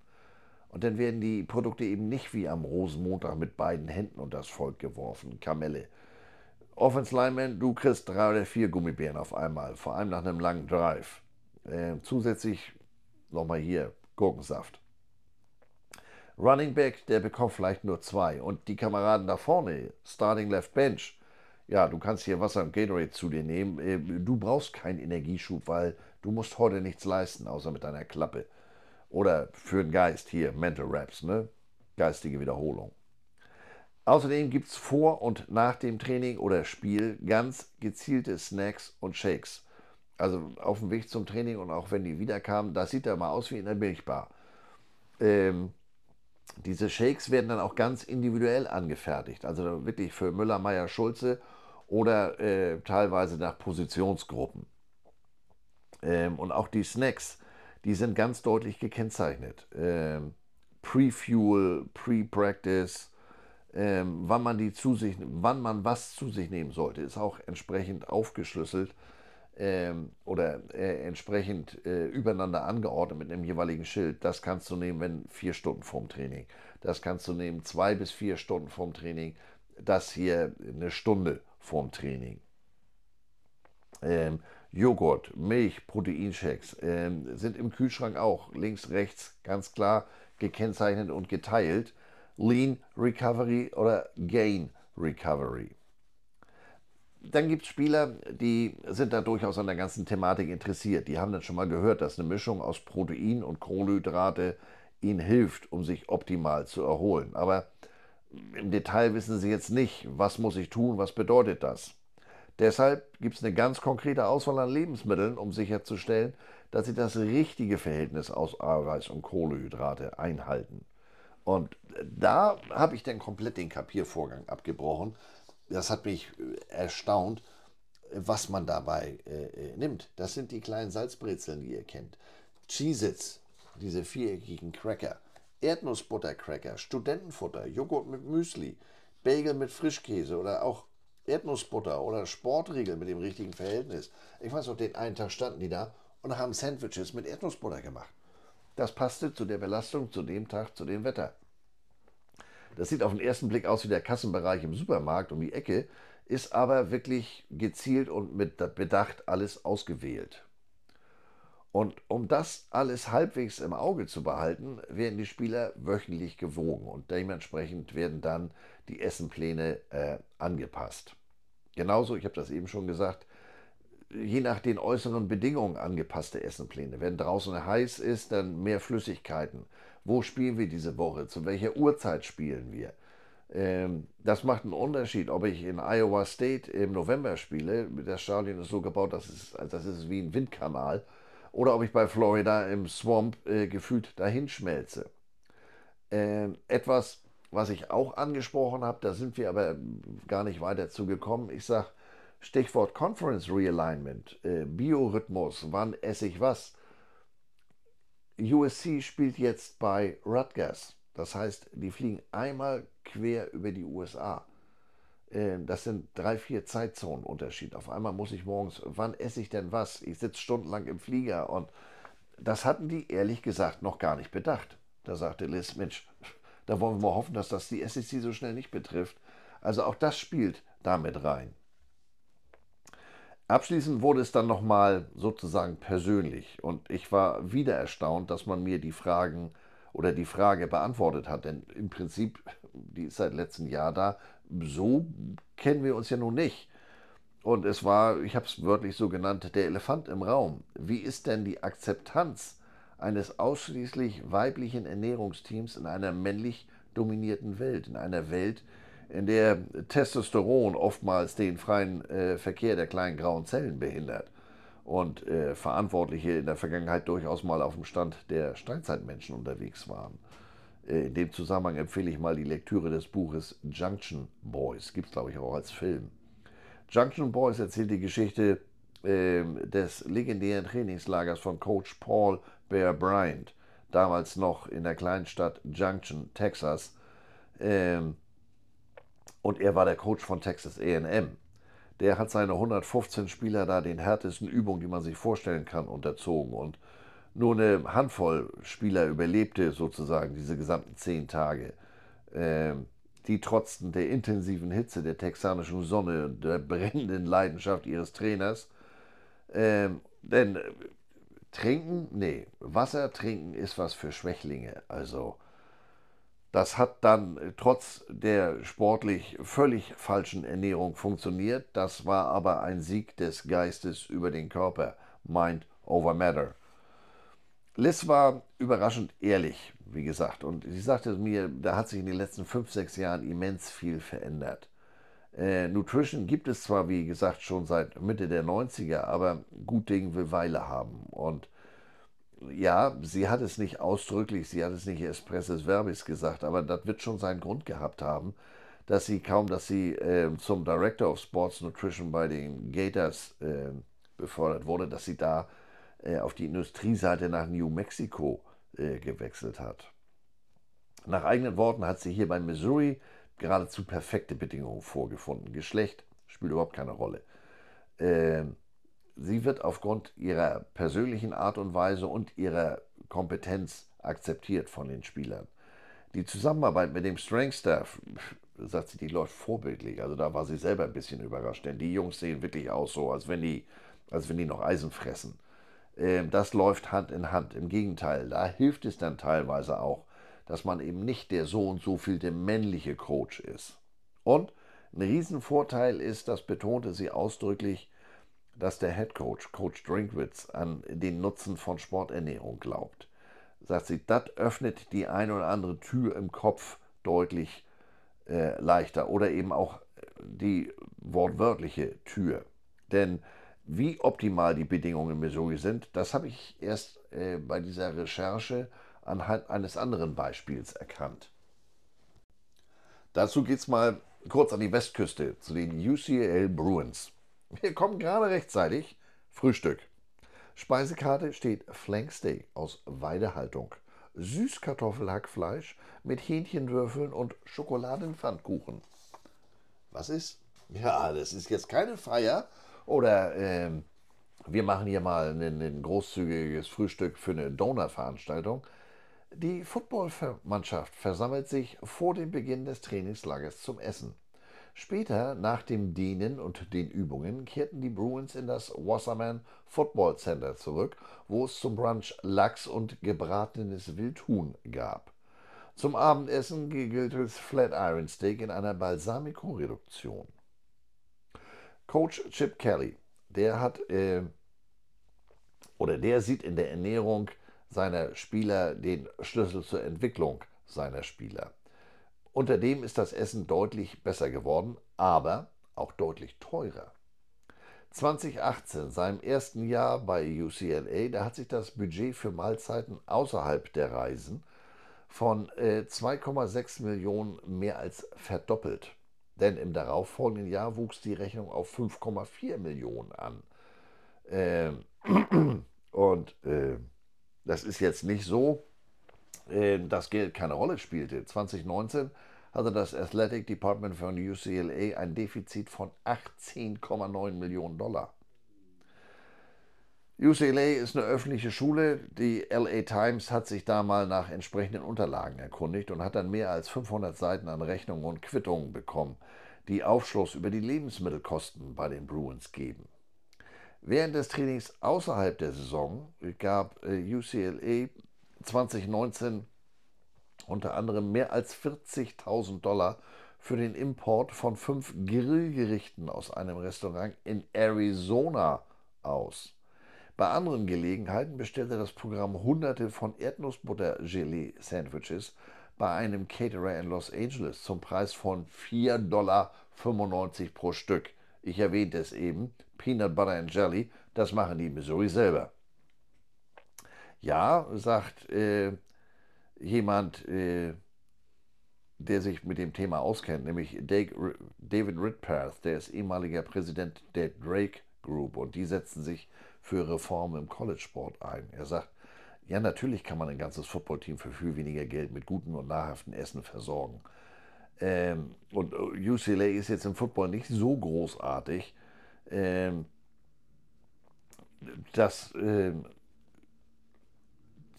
Und dann werden die Produkte eben nicht wie am Rosenmontag mit beiden Händen unter das Volk geworfen. Kamelle. Offense Lineman, du kriegst drei oder vier Gummibären auf einmal, vor allem nach einem langen Drive. Äh, zusätzlich nochmal hier Gurkensaft. Running Back, der bekommt vielleicht nur zwei. Und die Kameraden da vorne, Starting Left Bench, ja, du kannst hier Wasser und Gatorade zu dir nehmen. Äh, du brauchst keinen Energieschub, weil du musst heute nichts leisten, außer mit deiner Klappe. Oder für den Geist hier, Mental Raps, ne? geistige Wiederholung. Außerdem gibt es vor und nach dem Training oder Spiel ganz gezielte Snacks und Shakes. Also auf dem Weg zum Training und auch wenn die wiederkamen, das sieht ja mal aus wie in der Milchbar. Ähm, diese Shakes werden dann auch ganz individuell angefertigt. Also wirklich für Müller, Meyer, Schulze oder äh, teilweise nach Positionsgruppen. Ähm, und auch die Snacks die sind ganz deutlich gekennzeichnet. Ähm, Pre-Fuel, Pre-Practice, ähm, wann, man die zu sich, wann man was zu sich nehmen sollte, ist auch entsprechend aufgeschlüsselt ähm, oder äh, entsprechend äh, übereinander angeordnet mit einem jeweiligen Schild. Das kannst du nehmen, wenn vier Stunden vorm Training. Das kannst du nehmen zwei bis vier Stunden vorm Training. Das hier eine Stunde vorm Training. Ähm, Joghurt, Milch, Proteinshakes ähm, sind im Kühlschrank auch links, rechts ganz klar gekennzeichnet und geteilt. Lean Recovery oder Gain Recovery. Dann gibt es Spieler, die sind da durchaus an der ganzen Thematik interessiert. Die haben dann schon mal gehört, dass eine Mischung aus Protein und Kohlenhydrate ihnen hilft, um sich optimal zu erholen. Aber im Detail wissen sie jetzt nicht, was muss ich tun, was bedeutet das. Deshalb gibt es eine ganz konkrete Auswahl an Lebensmitteln, um sicherzustellen, dass sie das richtige Verhältnis aus Eiweiß und Kohlenhydrate einhalten. Und da habe ich dann komplett den Kapiervorgang abgebrochen. Das hat mich äh, erstaunt, was man dabei äh, äh, nimmt. Das sind die kleinen Salzbrezeln, die ihr kennt. Cheez-Its, diese viereckigen Cracker. Erdnussbuttercracker, Studentenfutter, Joghurt mit Müsli, Bagel mit Frischkäse oder auch Erdnussbutter oder Sportriegel mit dem richtigen Verhältnis. Ich weiß noch, den einen Tag standen die da und haben Sandwiches mit Erdnussbutter gemacht. Das passte zu der Belastung, zu dem Tag, zu dem Wetter. Das sieht auf den ersten Blick aus wie der Kassenbereich im Supermarkt um die Ecke, ist aber wirklich gezielt und mit Bedacht alles ausgewählt. Und um das alles halbwegs im Auge zu behalten, werden die Spieler wöchentlich gewogen und dementsprechend werden dann die Essenpläne äh, angepasst. Genauso, ich habe das eben schon gesagt, je nach den äußeren Bedingungen angepasste Essenpläne. Wenn draußen heiß ist, dann mehr Flüssigkeiten. Wo spielen wir diese Woche? Zu welcher Uhrzeit spielen wir? Ähm, das macht einen Unterschied, ob ich in Iowa State im November spiele. Das Stadion ist so gebaut, dass es, das ist wie ein Windkanal. Oder ob ich bei Florida im Swamp äh, gefühlt dahinschmelze. Ähm, etwas, was ich auch angesprochen habe, da sind wir aber gar nicht weiter zu gekommen. Ich sage, Stichwort Conference Realignment, äh, Biorhythmus, wann esse ich was. USC spielt jetzt bei Rutgers. Das heißt, die fliegen einmal quer über die USA. Äh, das sind drei, vier Zeitzonen Unterschied. Auf einmal muss ich morgens, wann esse ich denn was? Ich sitze stundenlang im Flieger und das hatten die ehrlich gesagt noch gar nicht bedacht. Da sagte Liz, Mensch, da wollen wir mal hoffen, dass das die SEC so schnell nicht betrifft. Also auch das spielt damit rein. Abschließend wurde es dann nochmal sozusagen persönlich und ich war wieder erstaunt, dass man mir die Fragen oder die Frage beantwortet hat, denn im Prinzip, die ist seit letztem Jahr da, so kennen wir uns ja nun nicht. Und es war, ich habe es wörtlich so genannt, der Elefant im Raum. Wie ist denn die Akzeptanz eines ausschließlich weiblichen Ernährungsteams in einer männlich dominierten Welt, in einer Welt, in der Testosteron oftmals den freien äh, Verkehr der kleinen grauen Zellen behindert und äh, Verantwortliche in der Vergangenheit durchaus mal auf dem Stand der Steinzeitmenschen unterwegs waren. Äh, in dem Zusammenhang empfehle ich mal die Lektüre des Buches Junction Boys, gibt es glaube ich auch als Film. Junction Boys erzählt die Geschichte ähm, des legendären Trainingslagers von Coach Paul Bear Bryant, damals noch in der kleinen Stadt Junction, Texas. Ähm, und er war der Coach von Texas AM. Der hat seine 115 Spieler da den härtesten Übungen, die man sich vorstellen kann, unterzogen. Und nur eine Handvoll Spieler überlebte sozusagen diese gesamten zehn Tage. Ähm, die trotzten der intensiven Hitze der texanischen Sonne und der brennenden Leidenschaft ihres Trainers. Ähm, denn äh, trinken, nee, Wasser trinken ist was für Schwächlinge. Also das hat dann äh, trotz der sportlich völlig falschen Ernährung funktioniert. Das war aber ein Sieg des Geistes über den Körper. Mind over Matter. Liz war überraschend ehrlich, wie gesagt. Und sie sagte mir, da hat sich in den letzten fünf, sechs Jahren immens viel verändert. Äh, Nutrition gibt es zwar, wie gesagt, schon seit Mitte der 90er, aber gut Ding will Weile haben. Und ja, sie hat es nicht ausdrücklich, sie hat es nicht expresses verbis gesagt, aber das wird schon seinen Grund gehabt haben, dass sie kaum, dass sie äh, zum Director of Sports Nutrition bei den Gators äh, befördert wurde, dass sie da auf die Industrieseite nach New Mexico äh, gewechselt hat. Nach eigenen Worten hat sie hier bei Missouri geradezu perfekte Bedingungen vorgefunden. Geschlecht spielt überhaupt keine Rolle. Ähm, sie wird aufgrund ihrer persönlichen Art und Weise und ihrer Kompetenz akzeptiert von den Spielern. Die Zusammenarbeit mit dem Strength Staff, sagt sie, die läuft vorbildlich. Also da war sie selber ein bisschen überrascht, denn die Jungs sehen wirklich aus so, als wenn die, als wenn die noch Eisen fressen. Ähm, das läuft Hand in Hand. Im Gegenteil, da hilft es dann teilweise auch, dass man eben nicht der so und so viel der männliche Coach ist. Und ein Riesenvorteil ist, das betonte sie ausdrücklich, dass der Head Coach, Coach Drinkwitz, an den Nutzen von Sporternährung glaubt. Sagt sie, das öffnet die eine oder andere Tür im Kopf deutlich äh, leichter oder eben auch die wortwörtliche Tür. Denn wie optimal die Bedingungen in Missouri sind, das habe ich erst äh, bei dieser Recherche anhand eines anderen Beispiels erkannt. Dazu geht es mal kurz an die Westküste zu den UCL Bruins. Wir kommen gerade rechtzeitig. Frühstück. Speisekarte steht Flank Steak aus Weidehaltung. Süßkartoffelhackfleisch mit Hähnchenwürfeln und Schokoladenpfannkuchen. Was ist? Ja, das ist jetzt keine Feier. Oder äh, wir machen hier mal ein, ein großzügiges Frühstück für eine Donut-Veranstaltung. Die Footballmannschaft versammelt sich vor dem Beginn des Trainingslagers zum Essen. Später, nach dem Dehnen und den Übungen, kehrten die Bruins in das Wasserman Football Center zurück, wo es zum Brunch Lachs und gebratenes Wildhuhn gab. Zum Abendessen gegrilltes Flatiron Steak in einer Balsamico-Reduktion. Coach Chip Kelly, der hat äh, oder der sieht in der Ernährung seiner Spieler den Schlüssel zur Entwicklung seiner Spieler. Unter dem ist das Essen deutlich besser geworden, aber auch deutlich teurer. 2018, seinem ersten Jahr bei UCLA, da hat sich das Budget für Mahlzeiten außerhalb der Reisen von äh, 2,6 Millionen mehr als verdoppelt. Denn im darauffolgenden Jahr wuchs die Rechnung auf 5,4 Millionen an. Ähm, und äh, das ist jetzt nicht so, äh, dass Geld keine Rolle spielte. 2019 hatte das Athletic Department von UCLA ein Defizit von 18,9 Millionen Dollar. UCLA ist eine öffentliche Schule. Die LA Times hat sich da mal nach entsprechenden Unterlagen erkundigt und hat dann mehr als 500 Seiten an Rechnungen und Quittungen bekommen, die Aufschluss über die Lebensmittelkosten bei den Bruins geben. Während des Trainings außerhalb der Saison gab äh, UCLA 2019 unter anderem mehr als 40.000 Dollar für den Import von fünf Grillgerichten aus einem Restaurant in Arizona aus. Bei anderen Gelegenheiten bestellte das Programm hunderte von Erdnussbutter-Gelee-Sandwiches bei einem Caterer in Los Angeles zum Preis von 4,95 Dollar pro Stück. Ich erwähnte es eben, Peanut Butter and Jelly, das machen die Missouri selber. Ja, sagt äh, jemand, äh, der sich mit dem Thema auskennt, nämlich David Ritpath, der ist ehemaliger Präsident der Drake Group und die setzen sich für Reformen im College-Sport ein. Er sagt, ja, natürlich kann man ein ganzes Footballteam für viel weniger Geld mit gutem und nahrhaftem Essen versorgen. Ähm, und UCLA ist jetzt im Football nicht so großartig, ähm, dass ähm,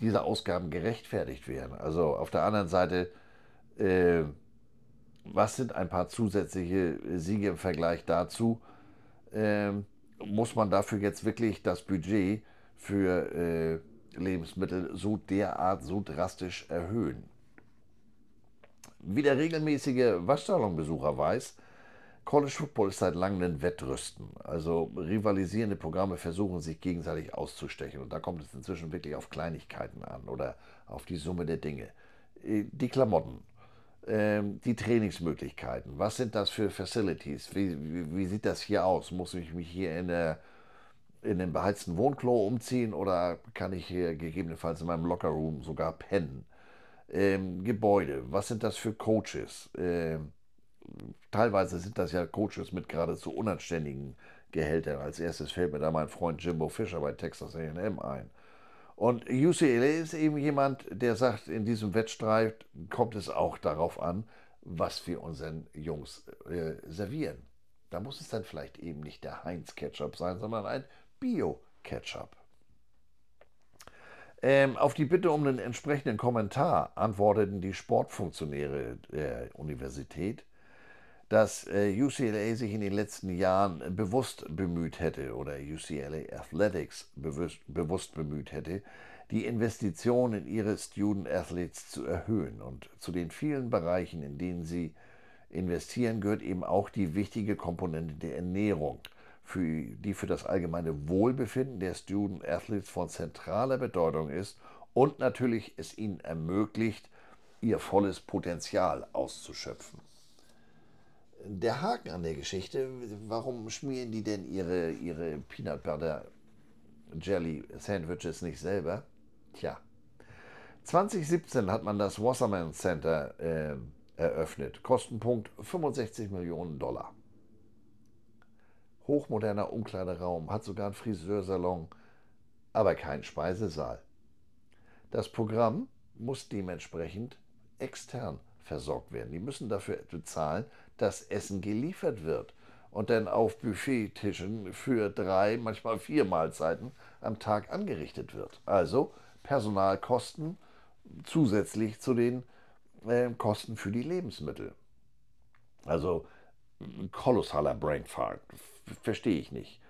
diese Ausgaben gerechtfertigt werden. Also auf der anderen Seite, äh, was sind ein paar zusätzliche Siege im Vergleich dazu? Ähm, muss man dafür jetzt wirklich das Budget für äh, Lebensmittel so derart, so drastisch erhöhen? Wie der regelmäßige Waschsalonbesucher weiß, College Football ist seit langem ein Wettrüsten. Also rivalisierende Programme versuchen sich gegenseitig auszustechen. Und da kommt es inzwischen wirklich auf Kleinigkeiten an oder auf die Summe der Dinge. Äh, die Klamotten, die Trainingsmöglichkeiten, was sind das für Facilities? Wie, wie, wie sieht das hier aus? Muss ich mich hier in, der, in den beheizten Wohnklo umziehen oder kann ich hier gegebenenfalls in meinem Lockerroom sogar pennen? Ähm, Gebäude, was sind das für Coaches? Ähm, teilweise sind das ja Coaches mit geradezu unanständigen Gehältern. Als erstes fällt mir da mein Freund Jimbo Fischer bei Texas AM ein. Und UCLA ist eben jemand, der sagt, in diesem Wettstreit kommt es auch darauf an, was wir unseren Jungs äh, servieren. Da muss es dann vielleicht eben nicht der Heinz-Ketchup sein, sondern ein Bio-Ketchup. Ähm, auf die Bitte um einen entsprechenden Kommentar antworteten die Sportfunktionäre der Universität, dass äh, UCLA sich in den letzten Jahren bewusst bemüht hätte oder UCLA Athletics bewusst, bemüht hätte, die Investitionen in ihre Student Athletes zu erhöhen. Und zu den vielen Bereichen, in denen sie investieren, gehört eben auch die wichtige Komponente der Ernährung, für, die für das allgemeine Wohlbefinden der Student Athletes von zentraler Bedeutung ist und natürlich es ihnen ermöglicht, ihr volles Potenzial auszuschöpfen. Der Haken an der Geschichte, warum schmieren die denn ihre, ihre Peanut Butter Jelly Sandwiches nicht selber? Tja, 2017 hat man das Wasserman Center äh, eröffnet. Kostenpunkt 65 Millionen Dollar. Hochmoderner Umkleideraum, hat sogar einen Friseursalon, aber keinen Speisesaal. Das Programm muss dementsprechend extern versorgt werden. Die müssen dafür bezahlen, dass Essen geliefert wird und dann auf Buffettischen für drei, manchmal vier Mahlzeiten am Tag angerichtet wird. Also Personalkosten zusätzlich zu den äh, Kosten für die Lebensmittel. Also kolossaler Brainfart, verstehe ich nicht.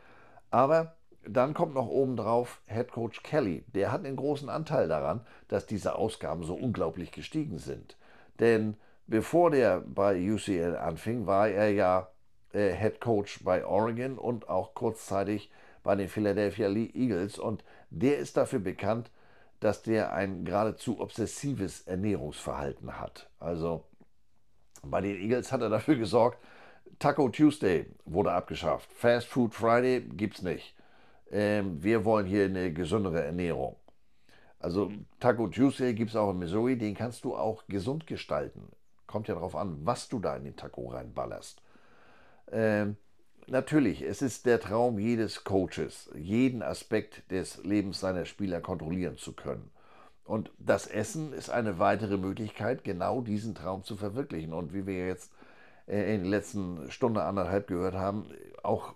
Aber dann kommt noch obendrauf Head Coach Kelly. Der hat einen großen Anteil daran, dass diese Ausgaben so unglaublich gestiegen sind. Denn bevor der bei UCL anfing, war er ja äh, Head Coach bei Oregon und auch kurzzeitig bei den Philadelphia Eagles. Und der ist dafür bekannt, dass der ein geradezu obsessives Ernährungsverhalten hat. Also bei den Eagles hat er dafür gesorgt, Taco Tuesday wurde abgeschafft. Fast Food Friday gibt es nicht. Ähm, wir wollen hier eine gesündere Ernährung. Also Taco Tuesday gibt es auch in Missouri, den kannst du auch gesund gestalten. Kommt ja darauf an, was du da in den Taco reinballerst. Ähm, natürlich, es ist der Traum jedes Coaches, jeden Aspekt des Lebens seiner Spieler kontrollieren zu können. Und das Essen ist eine weitere Möglichkeit, genau diesen Traum zu verwirklichen. Und wie wir jetzt äh, in den letzten Stunde, anderthalb gehört haben, auch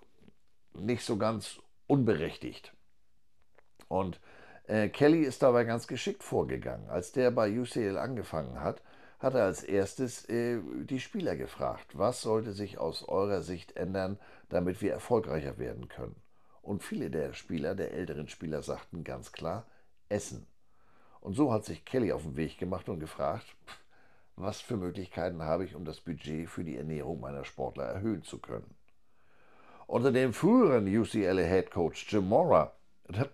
nicht so ganz unberechtigt. Und äh, Kelly ist dabei ganz geschickt vorgegangen. Als der bei UCL angefangen hat, hat er als erstes äh, die Spieler gefragt, was sollte sich aus eurer Sicht ändern, damit wir erfolgreicher werden können. Und viele der Spieler, der älteren Spieler, sagten ganz klar, Essen. Und so hat sich Kelly auf den Weg gemacht und gefragt, was für Möglichkeiten habe ich, um das Budget für die Ernährung meiner Sportler erhöhen zu können. Unter dem früheren UCLA Head Coach Jim Mora,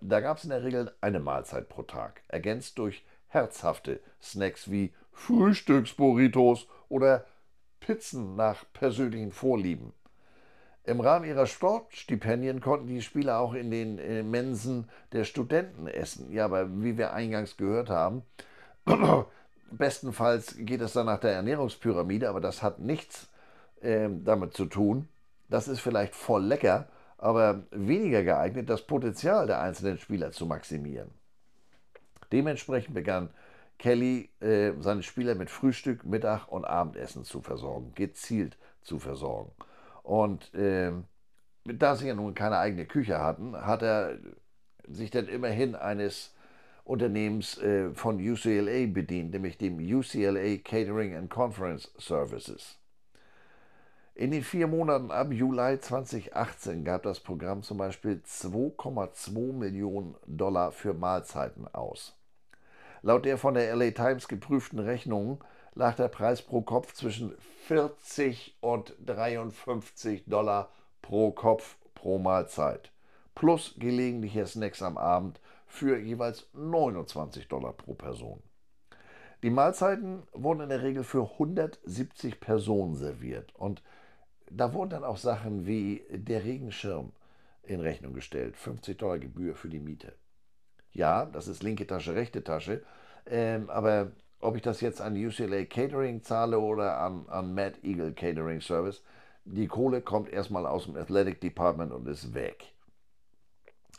da gab es in der Regel eine Mahlzeit pro Tag, ergänzt durch herzhafte Snacks wie Frühstücksburritos oder Pizzen nach persönlichen Vorlieben. Im Rahmen ihrer Sportstipendien konnten die Spieler auch in den Mensen der Studenten essen. Ja, aber wie wir eingangs gehört haben, bestenfalls geht es dann nach der Ernährungspyramide, aber das hat nichts äh, damit zu tun. Das ist vielleicht voll lecker, aber weniger geeignet, das Potenzial der einzelnen Spieler zu maximieren. Dementsprechend begann Kelly äh, seine Spieler mit Frühstück, Mittag und Abendessen zu versorgen, gezielt zu versorgen. Und äh, da sie ja nun keine eigene Küche hatten, hat er sich dann immerhin eines Unternehmens äh, von UCLA bedient, nämlich dem UCLA Catering and Conference Services. In den vier Monaten ab Juli 2018 gab das Programm zum Beispiel 2,2 Millionen Dollar für Mahlzeiten aus. Laut der von der LA Times geprüften Rechnung lag der Preis pro Kopf zwischen 40 und 53 Dollar pro Kopf pro Mahlzeit. Plus gelegentliche Snacks am Abend für jeweils 29 Dollar pro Person. Die Mahlzeiten wurden in der Regel für 170 Personen serviert und da wurden dann auch Sachen wie der Regenschirm in Rechnung gestellt, 50 Dollar Gebühr für die Miete. Ja, das ist linke Tasche, rechte Tasche. Ähm, aber ob ich das jetzt an UCLA Catering zahle oder an, an Mad Eagle Catering Service, die Kohle kommt erstmal aus dem Athletic Department und ist weg.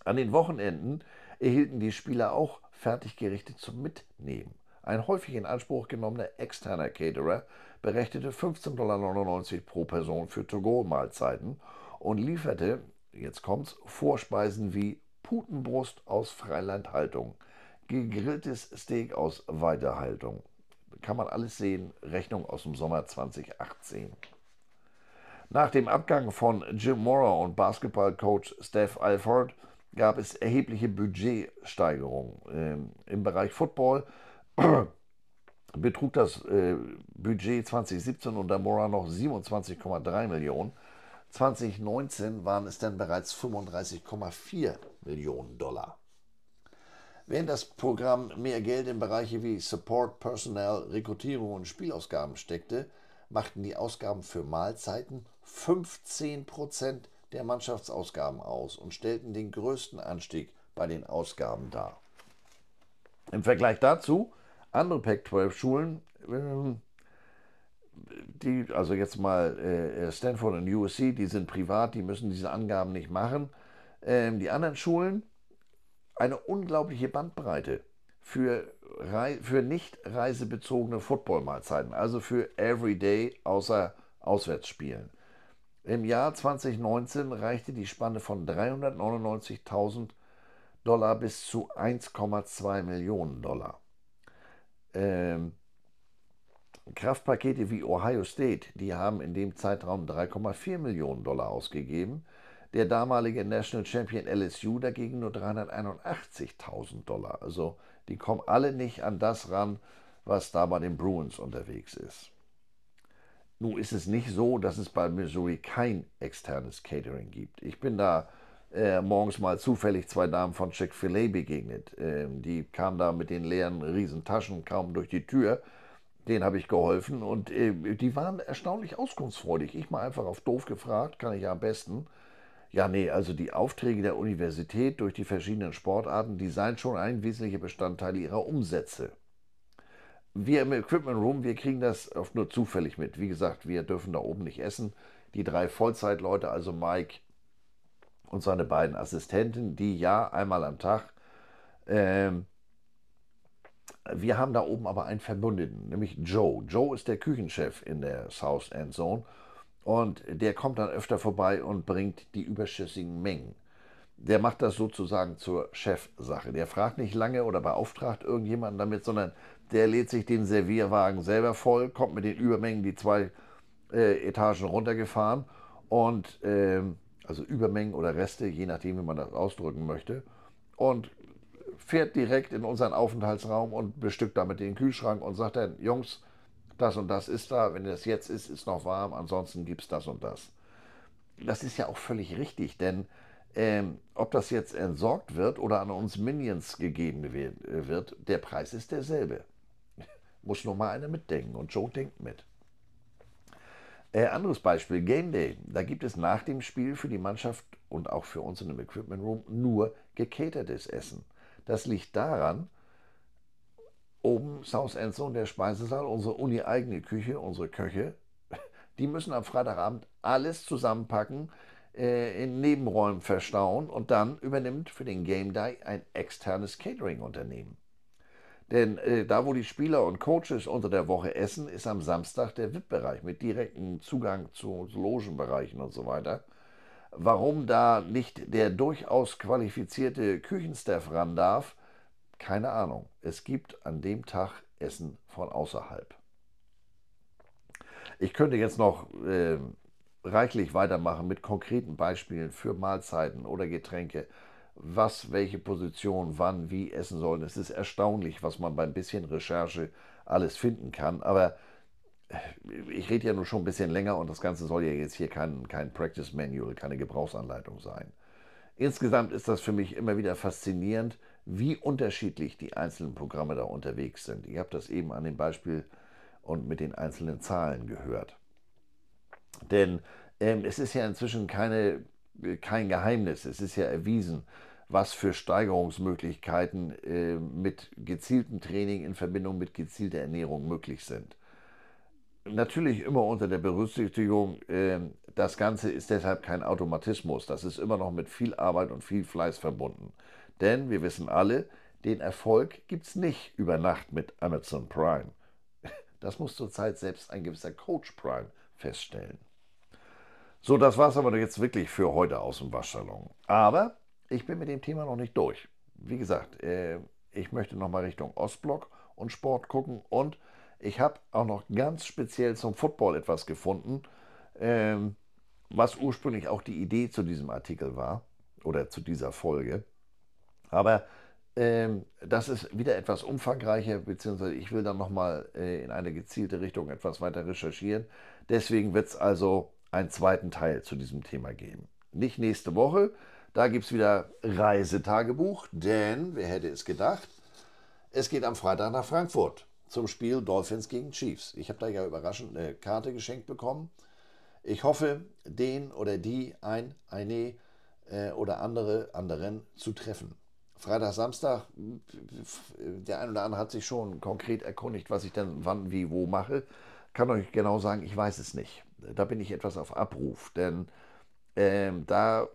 An den Wochenenden erhielten die Spieler auch Fertiggerichte zum Mitnehmen. Ein häufig in Anspruch genommener externer Caterer berechnete 15,99 Dollar pro Person für To-Go-Mahlzeiten und lieferte, jetzt kommt's, Vorspeisen wie Putenbrust aus Freilandhaltung, gegrilltes Steak aus Weiterhaltung. Kann man alles sehen, Rechnung aus dem Sommer 2018. Nach dem Abgang von Jim Mora und Basketballcoach Steph Alford gab es erhebliche Budgetsteigerungen. Ähm, Im Bereich Football betrug das äh, Budget 2017 unter Mora noch 27,3 Millionen. 2019 waren es dann bereits 35,4 Millionen Dollar. Während das Programm mehr Geld in Bereiche wie Support, Personnel, Rekrutierung und Spielausgaben steckte, machten die Ausgaben für Mahlzeiten 15% der Mannschaftsausgaben aus und stellten den größten Anstieg bei den Ausgaben dar. Im Vergleich dazu, andere Pac-12-Schulen, ähm, die, also jetzt mal äh, Stanford und USC, die sind privat, die müssen diese Angaben nicht machen. Ähm, die anderen Schulen, eine unglaubliche Bandbreite für, für nicht reisebezogene Football-Mahlzeiten, also für Everyday außer Auswärtsspielen. Im Jahr 2019 reichte die Spanne von 399.000 Dollar bis zu 1,2 Millionen Dollar. Ähm, Kraftpakete wie Ohio State, die haben in dem Zeitraum 3,4 Millionen Dollar ausgegeben. Der damalige National Champion LSU dagegen nur 381.000 Dollar. Also die kommen alle nicht an das ran, was da bei den Bruins unterwegs ist. Nun ist es nicht so, dass es bei Missouri kein externes Catering gibt. Ich bin da äh, morgens mal zufällig zwei Damen von Chick-fil-A begegnet. Ähm, die kamen da mit den leeren Riesentaschen kaum durch die Tür. Den habe ich geholfen und äh, die waren erstaunlich auskunftsfreudig. Ich mal einfach auf doof gefragt, kann ich ja am besten. Ja, nee, also die Aufträge der Universität durch die verschiedenen Sportarten, die seien schon ein wesentlicher Bestandteil ihrer Umsätze wir im Equipment Room, wir kriegen das oft nur zufällig mit. Wie gesagt, wir dürfen da oben nicht essen. Die drei Vollzeitleute, also Mike und seine beiden Assistenten, die ja einmal am Tag. Ähm, wir haben da oben aber einen Verbündeten, nämlich Joe. Joe ist der Küchenchef in der South End Zone und der kommt dann öfter vorbei und bringt die überschüssigen Mengen. Der macht das sozusagen zur Chefsache. Der fragt nicht lange oder beauftragt irgendjemanden damit, sondern der lädt sich den Servierwagen selber voll, kommt mit den Übermengen die zwei äh, Etagen runtergefahren und äh, also Übermengen oder Reste, je nachdem, wie man das ausdrücken möchte, und fährt direkt in unseren Aufenthaltsraum und bestückt damit den Kühlschrank und sagt dann, Jungs, das und das ist da, wenn das jetzt ist, ist noch warm, ansonsten gibt es das und das. Das ist ja auch völlig richtig, denn ähm, ob das jetzt entsorgt wird oder an uns Minions gegeben wird, der Preis ist derselbe. Muss nur mal einer mitdenken und Joe denkt mit. Äh, anderes Beispiel, Game Day. Da gibt es nach dem Spiel für die Mannschaft und auch für uns in dem Equipment Room nur gecatertes Essen. Das liegt daran, oben South Endzone, der Speisesaal, unsere uni-eigene Küche, unsere Köche, die müssen am Freitagabend alles zusammenpacken, äh, in Nebenräumen verstauen und dann übernimmt für den Game Day ein externes Catering-Unternehmen. Denn äh, da, wo die Spieler und Coaches unter der Woche essen, ist am Samstag der VIP-Bereich mit direktem Zugang zu Logenbereichen und so weiter. Warum da nicht der durchaus qualifizierte Küchenstaff ran darf, keine Ahnung. Es gibt an dem Tag Essen von außerhalb. Ich könnte jetzt noch äh, reichlich weitermachen mit konkreten Beispielen für Mahlzeiten oder Getränke was welche Position wann wie essen sollen. Es ist erstaunlich, was man beim bisschen Recherche alles finden kann. Aber äh, ich rede ja nur schon ein bisschen länger und das Ganze soll ja jetzt hier kein, kein Practice Manual, keine Gebrauchsanleitung sein. Insgesamt ist das für mich immer wieder faszinierend, wie unterschiedlich die einzelnen Programme da unterwegs sind. Ich habe das eben an dem Beispiel und mit den einzelnen Zahlen gehört. Denn ähm, es ist ja inzwischen keine, kein Geheimnis, es ist ja erwiesen, was für Steigerungsmöglichkeiten äh, mit gezieltem Training in Verbindung mit gezielter Ernährung möglich sind. Natürlich immer unter der Berücksichtigung, äh, das Ganze ist deshalb kein Automatismus. Das ist immer noch mit viel Arbeit und viel Fleiß verbunden. Denn wir wissen alle, Den Erfolg gibt es nicht über Nacht mit Amazon Prime. Das muss zurzeit selbst ein gewisser Coach Prime feststellen. So, das war es aber jetzt wirklich für heute aus dem Waschsalon. Aber ich bin mit dem Thema noch nicht durch. Wie gesagt, äh, ich möchte noch mal Richtung Ostblock und Sport gucken und ich habe auch noch ganz speziell zum Football etwas gefunden, ähm, was ursprünglich auch die Idee zu diesem Artikel war oder zu dieser Folge. Aber ähm, das ist wieder etwas umfangreicher, beziehungsweise ich will dann nochmal äh, in eine gezielte Richtung etwas weiter recherchieren. Deswegen wird es also einen zweiten Teil zu diesem Thema geben. Nicht nächste Woche, da gibt es wieder Reisetagebuch, denn wer hätte es gedacht, es geht am Freitag nach Frankfurt zum Spiel Dolphins gegen Chiefs. Ich habe da ja überraschend eine Karte geschenkt bekommen. Ich hoffe, den oder die ein, eine äh, oder andere anderen zu treffen. Freitag, Samstag, der ein oder andere hat sich schon konkret erkundigt, was ich dann wann, wie, wo mache. Kann euch genau sagen, ich weiß es nicht. Da bin ich etwas auf Abruf, denn ähm, da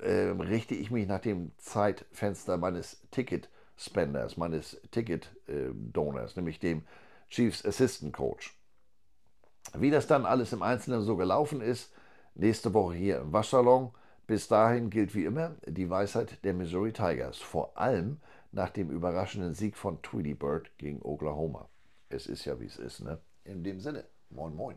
ähm, richte ich mich nach dem Zeitfenster meines Ticket-Spenders, meines Ticket-Donors, nämlich dem Chiefs Assistant Coach. Wie das dann alles im Einzelnen so gelaufen ist, nächste Woche hier im Waschsalon. Bis dahin gilt wie immer die Weisheit der Missouri Tigers, vor allem nach dem überraschenden Sieg von Tweety Bird gegen Oklahoma. Es ist ja wie es ist, ne? In dem Sinne, moin moin.